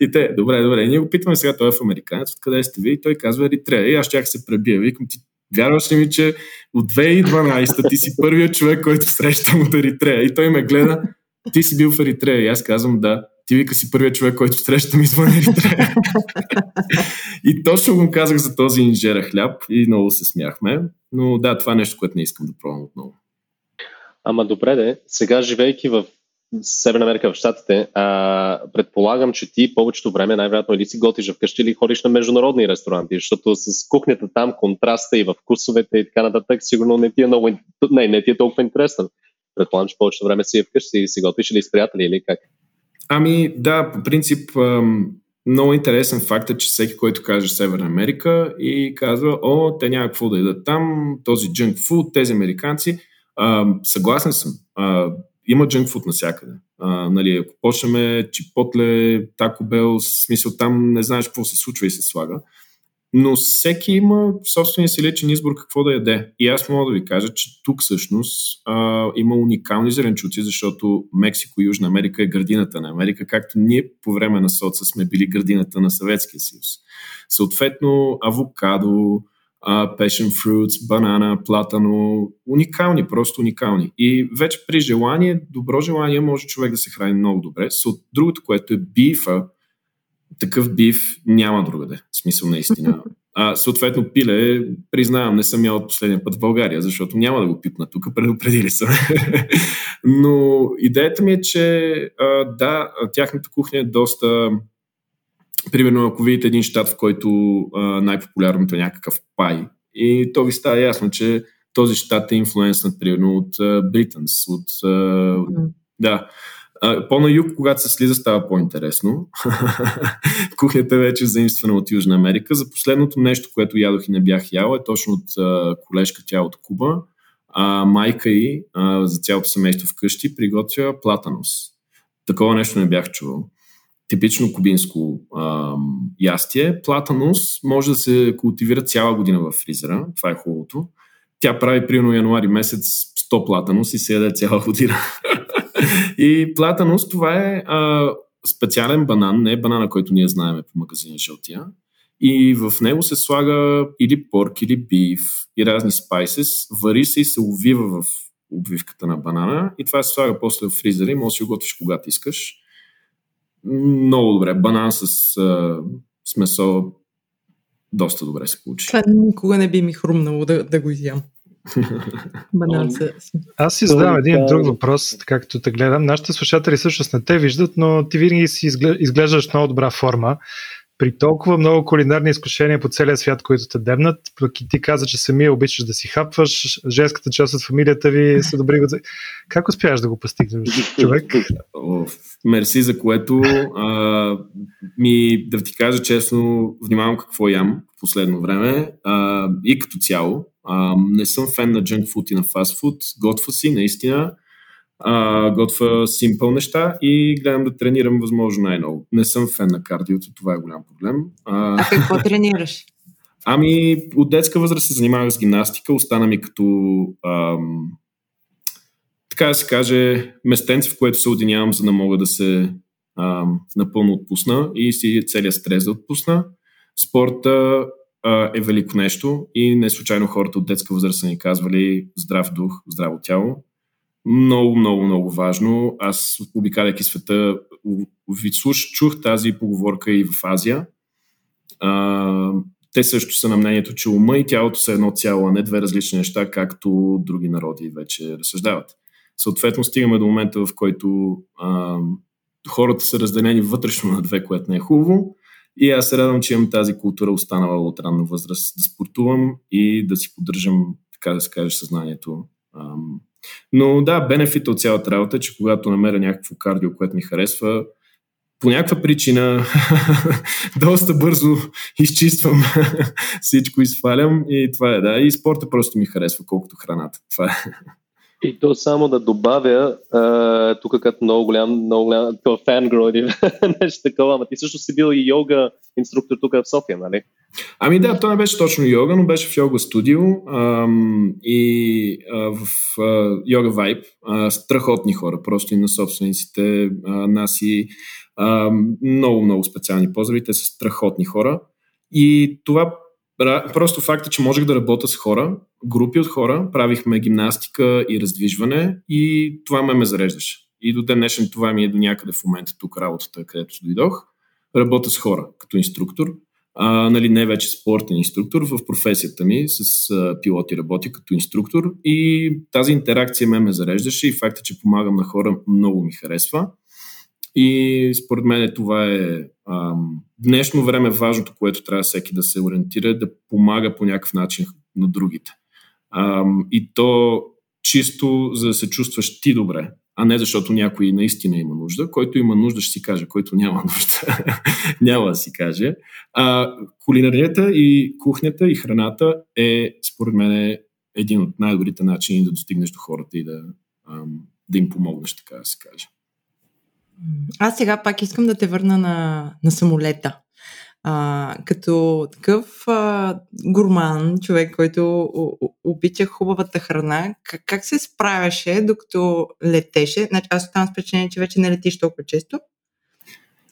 и те, добре, добре. Ние го питаме сега, той е в американец, откъде сте ви? И той казва Еритрея. И аз чак се пребия. Викам ти, вярваш ли ми, че от 2012 ти си първият човек, който срещам от Еритрея? И той ме гледа, ти си бил в Еритрея. И аз казвам, да. Ти вика си първият човек, който срещам [laughs] извън Еритрея. и точно го казах за този инжера хляб и много се смяхме. Но да, това е нещо, което не искам да пробвам отново. Ама добре де, сега живейки в Северна Америка в Штатите, а, предполагам, че ти повечето време най-вероятно или си готиш вкъщи или ходиш на международни ресторанти, защото с кухнята там, контраста и в вкусовете и така нататък, сигурно не ти е много, не, не ти е толкова интересно. Предполагам, че повечето време си е вкъщи и си готвиш или с приятели или как? Ами да, по принцип много интересен факт е, че всеки, който каже Северна Америка и казва, о, те няма какво да идат там, този джънк фуд, тези американци. А, съгласен съм. А, има джънк фуд навсякъде. Нали, ако почнем чипотле, тако бел, смисъл там не знаеш какво се случва и се слага. Но всеки има собствения си личен избор какво да яде. И аз мога да ви кажа, че тук всъщност а, има уникални зеленчуци, защото Мексико и Южна Америка е градината на Америка, както ние по време на соца сме били градината на Съветския съюз. Съответно, авокадо, uh, passion fruits, банана, платано, уникални, просто уникални. И вече при желание, добро желание, може човек да се храни много добре. С другото, което е бифа, такъв биф няма другаде. В смисъл наистина. А, съответно, пиле, признавам, не съм ял от последния път в България, защото няма да го пипна тук, предупредили са. [laughs] Но идеята ми е, че а, да, тяхната кухня е доста примерно, ако видите един щат, в който а, най-популярното е някакъв пай, и то ви става ясно, че този щат е инфлуенснат, примерно, от Британс, от... А. Да. По-на юг, когато се слиза, става по-интересно. [laughs] Кухнята е вече заимствана от Южна Америка. За последното нещо, което ядох и не бях ял, е точно от а, колежка тя от Куба. А, майка й а, за цялото семейство вкъщи приготвя платанос. Такова нещо не бях чувал типично кубинско а, ястие. Платанус може да се култивира цяла година в фризера. Това е хубавото. Тя прави примерно януари месец 100 платанус и се яде цяла година. [laughs] [laughs] и платанус това е а, специален банан, не е банана, който ние знаем по магазина жълтия. И в него се слага или порк, или биф, и разни спайсес. Вари се и се увива в обвивката на банана и това се слага после в фризера и може да си го готвиш когато искаш много добре. Банан с, а, с месо доста добре се получи. Това никога не би ми хрумнало да, да го изям. С... Аз си задавам един друг въпрос, както те гледам. Нашите слушатели всъщност не те виждат, но ти винаги си изглеждаш много добра форма при толкова много кулинарни изкушения по целия свят, които те дебнат, пък и ти каза, че самия обичаш да си хапваш, женската част от фамилията ви са добри. Как успяваш да го постигнеш, човек? Мерси, за което а, ми, да ти кажа честно, внимавам какво ям в последно време а, и като цяло. А, не съм фен на джанк фуд и на фастфуд. Готва си, наистина а, готва симпъл неща и гледам да тренирам възможно най-много. Не съм фен на кардиото, това е голям проблем. А, а какво тренираш? [laughs] Ами, от детска възраст се занимавах с гимнастика, остана ми като ам, така да се каже, местенце, в което се одинявам, за да мога да се ам, напълно отпусна и си целият стрес да отпусна. Спорта е велико нещо и не случайно хората от детска възраст са ни казвали здрав дух, здраво тяло много, много, много важно. Аз, обикаляйки света, чух тази поговорка и в Азия. А, те също са на мнението, че ума и тялото са едно цяло, а не две различни неща, както други народи вече разсъждават. Съответно, стигаме до момента, в който а, хората са разделени вътрешно на две, което не е хубаво. И аз се радвам, че имам тази култура останала от ранна възраст да спортувам и да си поддържам, така да се каже, съзнанието но да, бенефит от цялата работа е, че когато намеря някакво кардио, което ми харесва, по някаква причина [laughs] доста бързо [laughs] изчиствам [laughs] всичко и свалям и това е, да. И спорта просто ми харесва, колкото храната. Това е. И то само да добавя, тук като много голям, много голям фенгро или [laughs] нещо такова, ама ти също си бил и йога инструктор тук в София, нали? Ами да, то не беше точно йога, но беше в йога студио ам, и а, в а, йога вайб. А, страхотни хора, просто и на собствениците, а, нас и а, много, много специални поздрави. Те са страхотни хора. И това просто факта, че можех да работя с хора, групи от хора, правихме гимнастика и раздвижване и това ме ме зареждаше. И до ден днешен това ми е до някъде в момента тук работата, където дойдох. Работя с хора като инструктор. а, нали, не вече спортен инструктор, в професията ми с а, пилоти работя като инструктор и тази интеракция ме ме зареждаше и факта, че помагам на хора много ми харесва. И според мен това е а, днешно време важното, което трябва всеки да се ориентира, да помага по някакъв начин на другите. А, и то чисто за да се чувстваш ти добре, а не защото някой наистина има нужда. Който има нужда ще си каже, който няма нужда [laughs] няма да си каже. А, кулинарията и кухнята и храната е, според мен, един от най-добрите начини да достигнеш до хората и да, да им помогнеш, така да се каже. Аз сега пак искам да те върна на, на самолета. А, като такъв а, гурман, човек, който обича хубавата храна, как, как се справяше докато летеше? Значи, аз оставам с впечатление, че вече не летиш толкова често.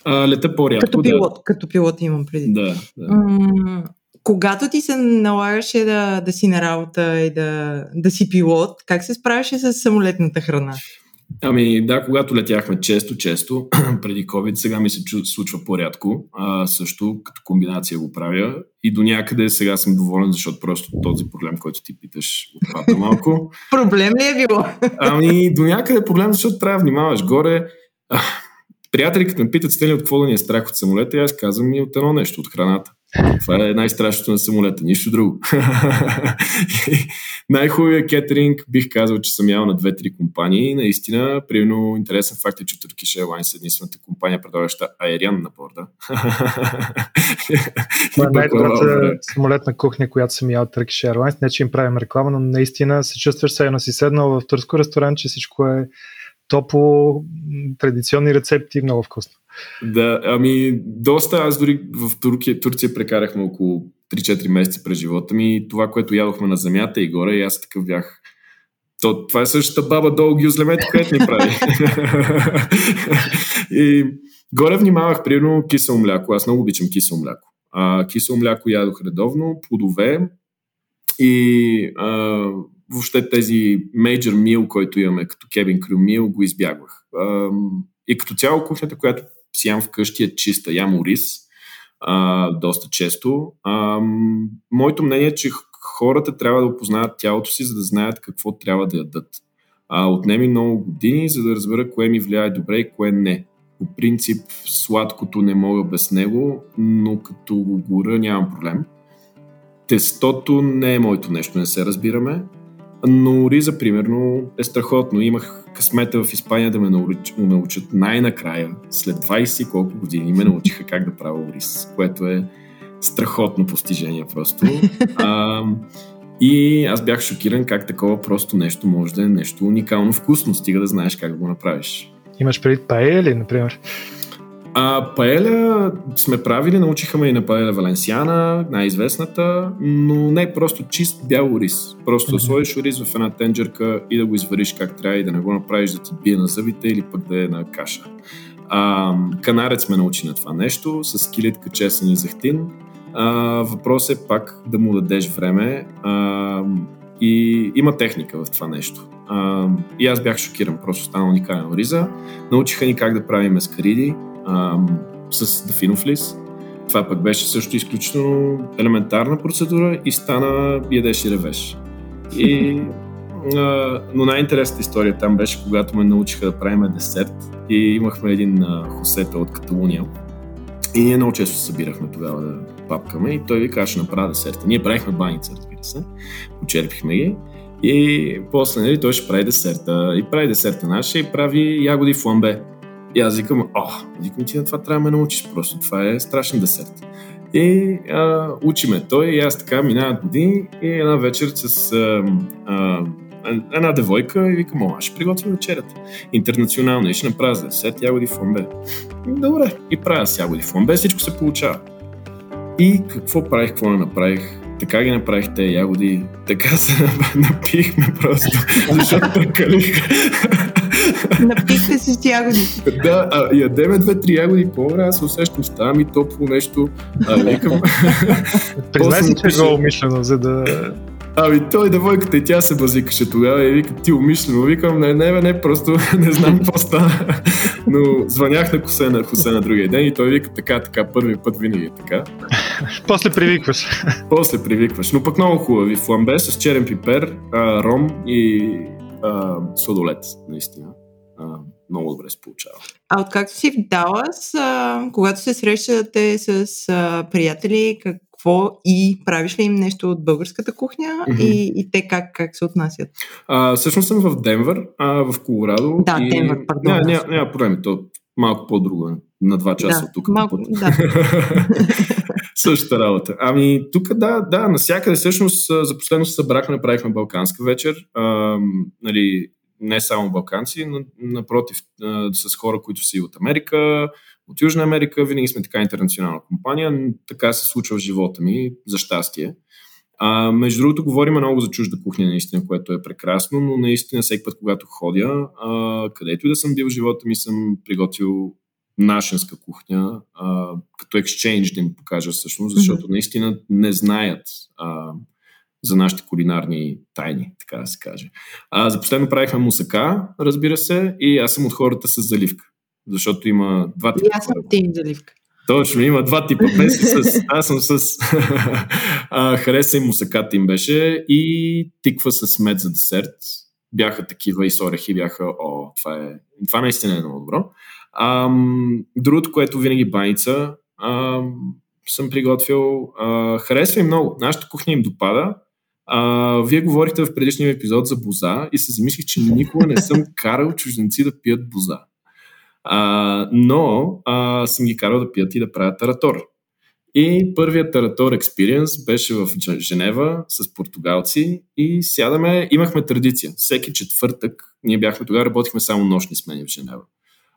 А, лета по-рядко, като пилот, да. Като пилот имам преди. Да, да. М- когато ти се налагаше да, да си на работа и да, да си пилот, как се справяше с самолетната храна? Ами да, когато летяхме често-често, [clears throat] преди COVID, сега ми се случва по-рядко. А, също като комбинация го правя. И до някъде сега съм доволен, защото просто този проблем, който ти питаш, отпадна малко. [laughs] проблем ли е било? ами до някъде е проблем, защото трябва да внимаваш. Горе, приятели, като ме питат стели от какво да ни е страх от самолета, аз казвам и от едно нещо, от храната. Това е най-страшното на самолета, нищо друго. [laughs] Най-хубавия кетеринг бих казал, че съм ял на две-три компании. Наистина, примерно, интересен факт е, че Turkish Airlines е единствената компания, предлагаща аериан на борда. [laughs] Това е най-добрата самолетна кухня, която съм ял Turkish Airlines. Не, че им правим реклама, но наистина се чувстваш се едно си седнал в турско ресторант, че всичко е топло, традиционни рецепти, много вкусно. Да, ами доста. Аз дори в Турция, Турция прекарахме около 3-4 месеца през живота ми. Това, което ядохме на земята и горе, и аз такъв бях то, това е същата баба долу гюзлемето, което ни прави. [laughs] и горе внимавах, примерно, кисело мляко. Аз много обичам кисело мляко. А, кисело мляко ядох редовно, плодове и а, въобще тези major meal, който имаме като Kevin Crew meal, го избягвах. И като цяло кухнята, която си ям вкъщи е чиста. Ям а, доста често. Моето мнение е, че хората трябва да опознаят тялото си, за да знаят какво трябва да ядат. Отнеми много години, за да разбера кое ми влияе добре и кое не. По принцип, сладкото не мога без него, но като го горя нямам проблем. Тестото не е моето нещо, не се разбираме. Но риза, примерно, е страхотно. Имах късмета в Испания да ме научат най-накрая, след 20 колко години, ме научиха как да правя рис, което е страхотно постижение просто. [laughs] А, и аз бях шокиран как такова просто нещо може да е нещо уникално вкусно, стига да знаеш как да го направиш. Имаш преди паея ли, например? А паеля сме правили, научиха ме и на паеля Валенсиана, най-известната, но не просто чист бял рис. Просто да сложиш рис в една тенджерка и да го извариш как трябва и да не го направиш да ти бие на зъбите или пък да е на каша. А, канарец ме научи на това нещо с килитка чесън и зехтин. А, въпрос е пак да му дадеш време а, и има техника в това нещо. А, и аз бях шокиран, просто стана уникален риза. Научиха ни как да правим ескариди, а, с дафинов лист. Това пък беше също изключително елементарна процедура и стана ядеш и ревеш. И, а, но най-интересната история там беше, когато ме научиха да правим десерт и имахме един а, хосета от Каталуния. И ние много често се събирахме тогава да папкаме и той ви каза, ще направя десерта. Ние правихме баница, разбира се. Почерпихме ги. И после нали, той ще прави десерта. И прави десерта наша и прави ягоди фламбе. И аз викам, о, викам ти на това трябва да ме научиш, просто това е страшен десерт. И а, учиме той и аз така минават години и една вечер с а, а, една девойка и викам, аз ще приготвя вечерята. Интернационална и ще направя десерт ягоди фламбе. Добре, и правя с ягоди фламбе, всичко се получава. И какво правих, какво не направих? Така ги направих те ягоди, така се [laughs] напихме просто, защото прекалих. Напихте си с ягоди. Да, а, ядеме две-три ягоди по-добре, аз усещам, става ми топло нещо. А, викам... [laughs] Признай си, че е умишлено, за да... Ами той девойката и тя се базикаше тогава и вика, ти умишлено. Викам, не, не, не, просто [laughs] не знам какво стана. Но звънях на Хусена, Хусена другия ден и той вика така, така, първи път винаги е така. После привикваш. После привикваш. Но пък много хубави. Фламбе с черен пипер, а, ром и а, сладолет, наистина. А, много добре се получава. А откакто си в Далас, а, когато се срещате с а, приятели, какво и правиш ли им нещо от българската кухня mm-hmm. и, и те как, как се отнасят? А, всъщност съм в Денвър, а, в Колорадо. Да, и... Денвър, пардон. Няма, няма, няма проблеми, то малко по-друго е. На два часа да, от тук. Малко, да. [laughs] Същата работа. Ами, тук да, да, насякъде всъщност за последно се събрахме, направихме Балканска вечер. А, нали, не само балканци, но напротив, с хора, които са и от Америка, от Южна Америка. Винаги сме така интернационална компания. Така се случва в живота ми, за щастие. А, между другото, говорим много за чужда кухня, наистина, което е прекрасно, но наистина всеки път, когато ходя, а, където и да съм бил в живота ми, съм приготвил нашенска кухня, а, като екшенж да им покажа всъщност, защото mm-hmm. наистина не знаят а, за нашите кулинарни тайни, така да се каже. А, за последно правихме мусака, разбира се, и аз съм от хората с заливка, защото има два типа. И аз съм тим заливка. Точно, има два типа песни с... Аз съм с... а, хареса и мусаката им беше и тиква с мед за десерт. Бяха такива и с орехи, бяха... О, това е... Това наистина е много добро. Ам, другото, което винаги баница ам, съм приготвил, а, харесва и много. Нашата кухня им допада. А, вие говорихте в предишния епизод за боза и се замислих, че никога не съм карал чужденци да пият боза. А, но а, съм ги карал да пият и да правят таратор. И първият таратор експириенс беше в Женева с португалци и сядаме, имахме традиция. Всеки четвъртък, ние бяхме тогава, работихме само нощни смени в Женева.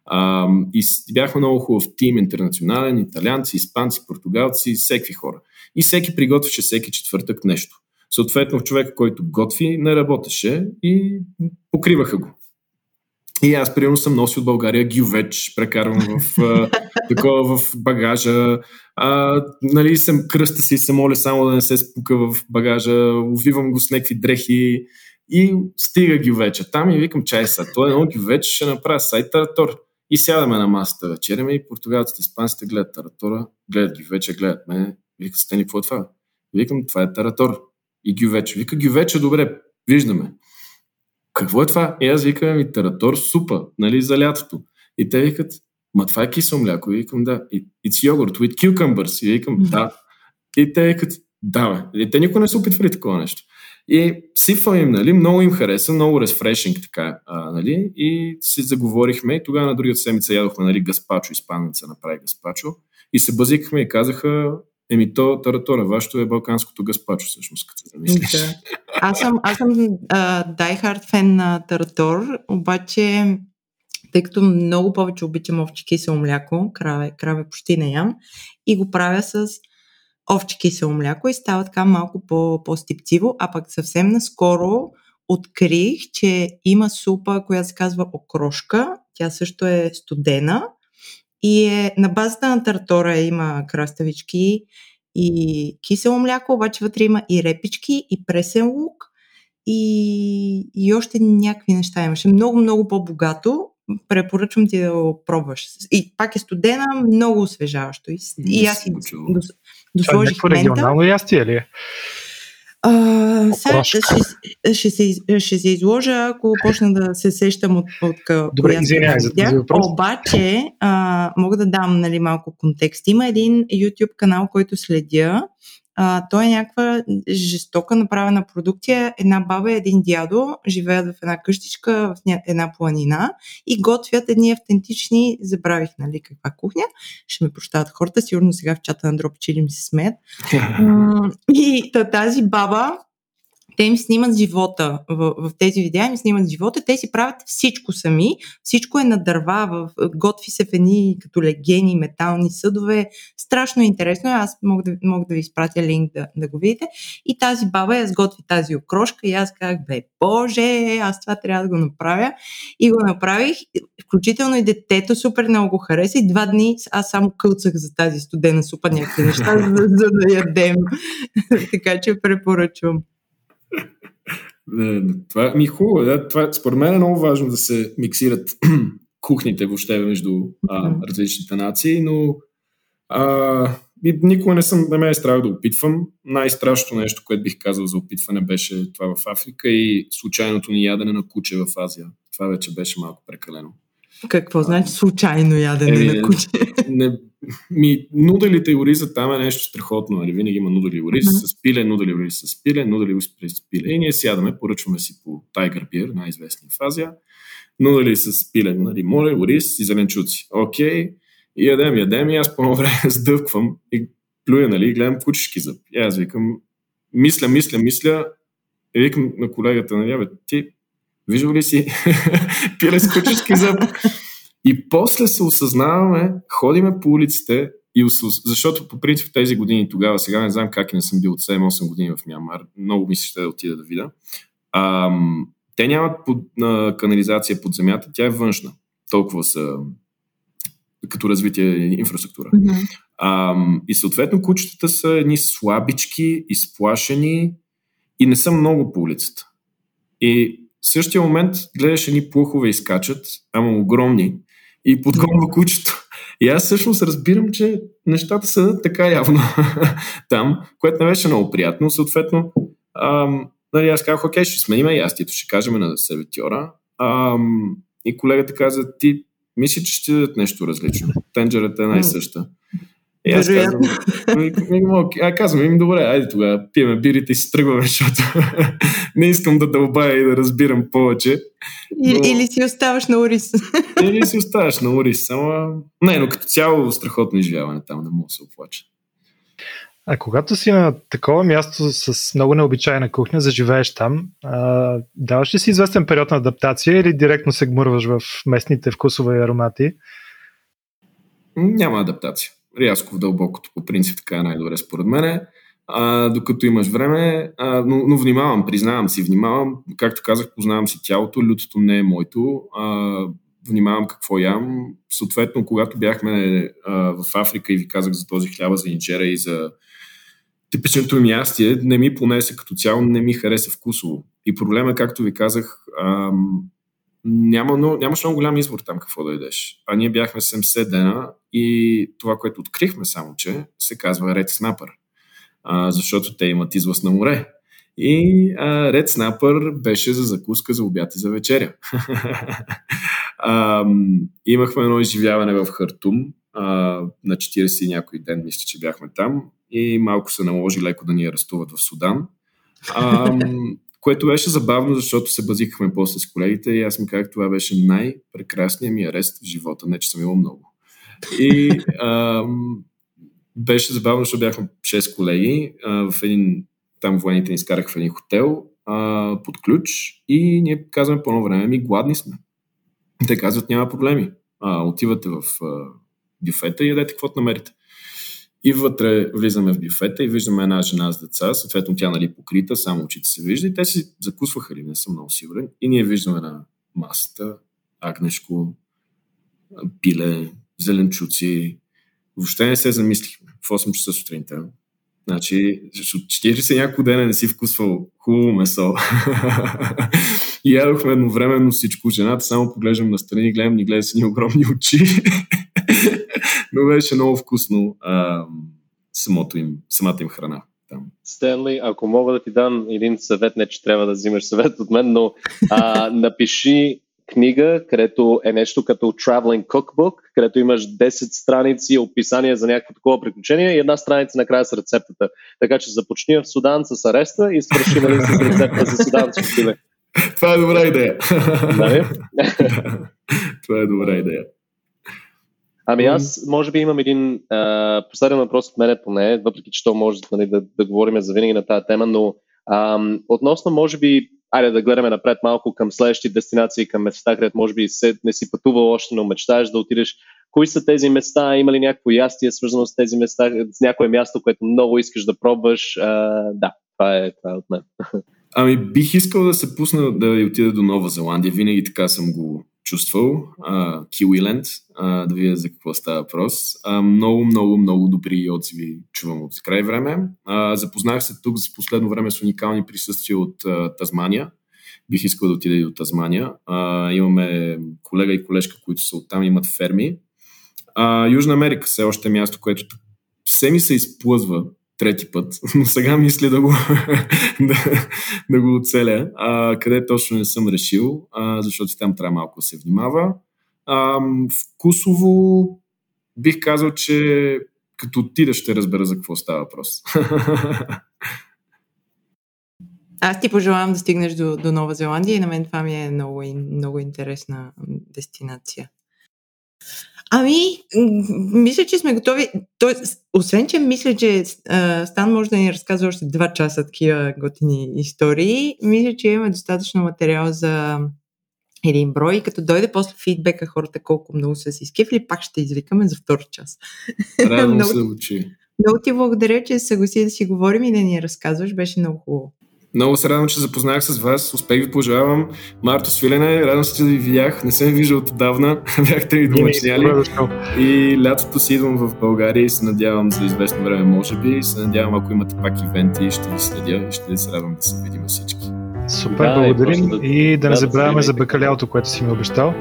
А, и бяхме много хубав тим, интернационален, италианци, испанци, португалци, всеки хора. И всеки приготвяше всеки четвъртък нещо. Съответно, човек, който готви, не работеше и покриваха го. И аз, примерно, съм носил от България гювеч, прекарвам в, [laughs] такова в багажа. А, нали, съм кръста си се моля само да не се спука в багажа. Увивам го с някакви дрехи и стига гювеча. Там и викам, чай са, той е едно гювеч, ще направя сайт таратор. И сядаме на масата вечеряме и португалците, испанците гледат таратора, гледат гювеча, гледат мен. Викат, Стени, какво е това? Викам, това е таратор. И гювеч. Вика, гювеча, добре, виждаме какво е това? И аз викам, ми таратор супа, нали, за лятото. И те викат, ма това е кисело мляко. И викам, да. It's yogurt with cucumbers. И викам, да. И те викат, да, бе. И те никога не са опитвали такова нещо. И сифа им, нали, много им хареса, много рефрешинг така, а, нали, и си заговорихме и тогава на другата седмица ядохме, нали, гаспачо, испанеца направи гаспачо и се базикахме и казаха, Еми то, таратора, вашето е балканското гаспачо, всъщност, като замислиш. Да. Аз съм, аз съм die-hard фен на таратор, обаче тъй като много повече обичам овче кисело мляко, краве, краве почти не ям, и го правя с овче кисело мляко и става така малко по, по-стипциво, а пък съвсем наскоро открих, че има супа, която се казва окрошка, тя също е студена и е на базата на тартора има краставички и кисело мляко, обаче вътре има и репички, и пресен лук, и, и още някакви неща имаше. Много, много по-богато. Препоръчвам ти да го пробваш. И пак е студена, много освежаващо. И, и аз си досложих мента. регионално ястие ли е? А, сега ще, ще, се, ще се изложа, ако почна да се сещам от, от, Добре, извинявай за този въпрос. Обаче, а, мога да дам нали, малко контекст. Има един YouTube канал, който следя, а, той е някаква жестока направена продукция. Една баба и един дядо живеят в една къщичка в една планина и готвят едни автентични, забравих нали каква кухня, ще ме прощават хората, сигурно сега в чата на Дроп Чили ми се смеят. [laughs] и тази баба те им снимат живота в, в тези видеа, им снимат живота, те си правят всичко сами, всичко е на дърва, в, готви се в едни като легени, метални съдове, страшно интересно е, аз мога да, мога да ви изпратя линк да, да го видите. И тази баба я сготви тази окрошка и аз казах, бе, боже, аз това трябва да го направя. И го направих, включително и детето супер много го хареса и два дни аз само кълцах за тази студена супа някакви неща, [laughs] за, за да ядем. [laughs] така че препоръчвам. Това ми е хубаво. Да, това, според мен е много важно да се миксират [clears throat] кухните въобще между а, различните нации, но а, никога не съм, не ме е страх да опитвам. Най-страшното нещо, което бих казал за опитване беше това в Африка и случайното ни ядене на куче в Азия. Това вече беше малко прекалено. Какво а, значи случайно ядене е, на куче? Не, ми, нуделите и ориза там е нещо страхотно. Нали? Винаги има нудели и ориз uh-huh. с пиле, нудели и ориз с пиле, нудели и ориз с пиле. И ние сядаме, поръчваме си по Tiger Beer, най-известни в Азия. Нудели с пиле, нали? море, ориз и зеленчуци. Окей. Okay и ядем, ядем и аз по време [laughs] сдъвквам и плюя, нали, и гледам кучешки зъб. И аз викам, мисля, мисля, мисля, и викам на колегата, нали, бе, ти виждал ли си [laughs] пиле с кучешки зъб? И после се осъзнаваме, ходиме по улиците, и защото по принцип в тези години тогава, сега не знам как и не съм бил от 7-8 години в Мямар, много ми се ще да отида да видя. А, те нямат под, а, канализация под земята, тя е външна. Толкова са като развитие инфраструктура. Mm-hmm. А, и съответно кучетата са едни слабички, изплашени и не са много по улицата. И в същия момент гледаш едни плухове изкачат, ама огромни, и подгонва кучето. И аз всъщност разбирам, че нещата са така явно [laughs] там, което не беше много приятно. Съответно, ам, нали, аз казах, окей, ще сменим ястието, ще кажем на сервитьора. И колегата каза, ти мисля, че ще дадат нещо различно. Тенджерата е най-съща. И аз казвам, а, казвам им, добре, айде тогава пиеме бирите и си тръгваме, [laughs] защото не искам да дълбая и да разбирам повече. Но... Или си оставаш на Орис. [laughs] Или си оставаш на Орис, само... Не, но като цяло страхотно изживяване там, не мога да се оплача. А когато си на такова място с много необичайна кухня, заживееш там, а, даваш ли си известен период на адаптация или директно се гмурваш в местните вкусове и аромати? Няма адаптация. Рязко в дълбокото, по принцип така е най-добре според мен. А, докато имаш време, а, но, но внимавам, признавам си, внимавам, както казах, познавам си тялото, лютото не е моето, а, внимавам какво ям. Съответно, когато бяхме а, в Африка и ви казах за този хляба за инжера и за типичното ми ястие не ми понесе като цяло, не ми хареса вкусово. И проблема, както ви казах, ам, няма, но, нямаше много голям избор там какво да ядеш. А ние бяхме 70 дена и това, което открихме само, че се казва Red Snapper. А, защото те имат излъз на море. И а, Red Snapper беше за закуска, за обяд и за вечеря. [laughs] а, имахме едно изживяване в Хартум а, на 40 някой ден, мисля, че бяхме там и малко се наложи леко да ни арестуват в Судан. А, което беше забавно, защото се базикахме после с колегите и аз ми казах, това беше най-прекрасният ми арест в живота. Не, че съм имал много. И [laughs] а, беше забавно, защото бяхме 6 колеги. А, в един, там военните ни изкараха в един хотел а, под ключ и ние казваме по едно време, ми гладни сме. Те казват, няма проблеми. А, отивате в а, бюфета и ядете каквото намерите. И вътре влизаме в бюфета и виждаме една жена с деца, съответно тя нали покрита, само очите се вижда и те си закусваха ли, не съм много сигурен. И ние виждаме на масата агнешко, пиле, зеленчуци. Въобще не се замислихме в 8 часа сутринта. Значи, от 40 няколко дена не си вкусвал хубаво месо. [laughs] и ядохме едновременно всичко. Жената само поглеждам на страни, и гледам, ни гледа с ни огромни очи. [laughs] Но беше много вкусно а, самото им, самата им храна. Там. Стенли, ако мога да ти дам един съвет, не че трябва да взимаш съвет от мен, но а, [laughs] напиши книга, където е нещо като Traveling Cookbook, където имаш 10 страници описания за някакво такова приключение и една страница накрая с рецептата. Така че започни в Судан с ареста и свърши нали, с рецепта за суданско пиле. Това е добра идея. Нали? [laughs] Това е добра идея. Ами аз, може би, имам един а, последен въпрос от мене поне, въпреки че то може нали, да, да говорим за винаги на тази тема, но а, относно, може би, айде да гледаме напред малко към следващи дестинации, към места, където може би не си пътувал още, но мечтаеш да отидеш. Кои са тези места? Има ли някакво ястие свързано с тези места? С някое място, което много искаш да пробваш? А, да, това е, това е от мен. Ами бих искал да се пусна да отида до Нова Зеландия. Винаги така съм го чувствал. Килиленд, да видя за какво става въпрос. А, много, много, много добри отзиви чувам от край време. А, запознах се тук за последно време с уникални присъствия от а, Тазмания. бих искал да отида и до Тазмания. А, имаме колега и колежка, които са оттам, имат ферми. А, Южна Америка все още е място, което все ми се изплъзва трети път, [laughs] но сега мисля да го, [laughs] да, да го оцеля. А, къде точно не съм решил, а, защото там трябва малко да се внимава. А, вкусово бих казал, че като отида ще разбера за какво става въпрос. [laughs] Аз ти пожелавам да стигнеш до, до Нова Зеландия и на мен това ми е много, много интересна дестинация. Ами, мисля, че сме готови. Тоест, освен, че мисля, че а, Стан може да ни разказва още два часа такива готини истории, мисля, че имаме достатъчно материал за един брой. Като дойде после фидбека хората колко много са си скифли, пак ще извикаме за втори час. Радвам [laughs] се учи. Много ти благодаря, че се съгласи да си говорим и да ни разказваш. Беше много хубаво. Много се радвам, че запознах с вас. Успех ви пожелавам. Марто Свилене, радвам се, че ви видях. Не съм виждал отдавна. Бяхте ви домачняли. И лятото си идвам в България и се надявам за известно време, може би. И се надявам, ако имате пак ивенти, ще ви следя и ще се радвам да се видим всички. Супер, да, благодарим да, и да, да не забравяме да за бакалялото, което си ми обещал.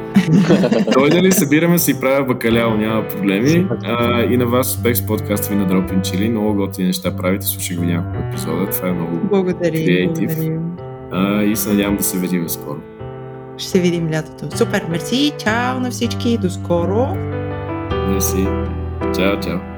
[laughs] Дойде ли, събираме се и правя бакаляо, няма проблеми. А, и на вас успех с подкаста ви на Dropin Chili. Много готини неща правите, слушах ви няколко епизода. Това е много креатив. и се надявам да се видим скоро. Ще се видим лятото. Супер, мерси, чао на всички, до скоро. Мерси. Чао, чао.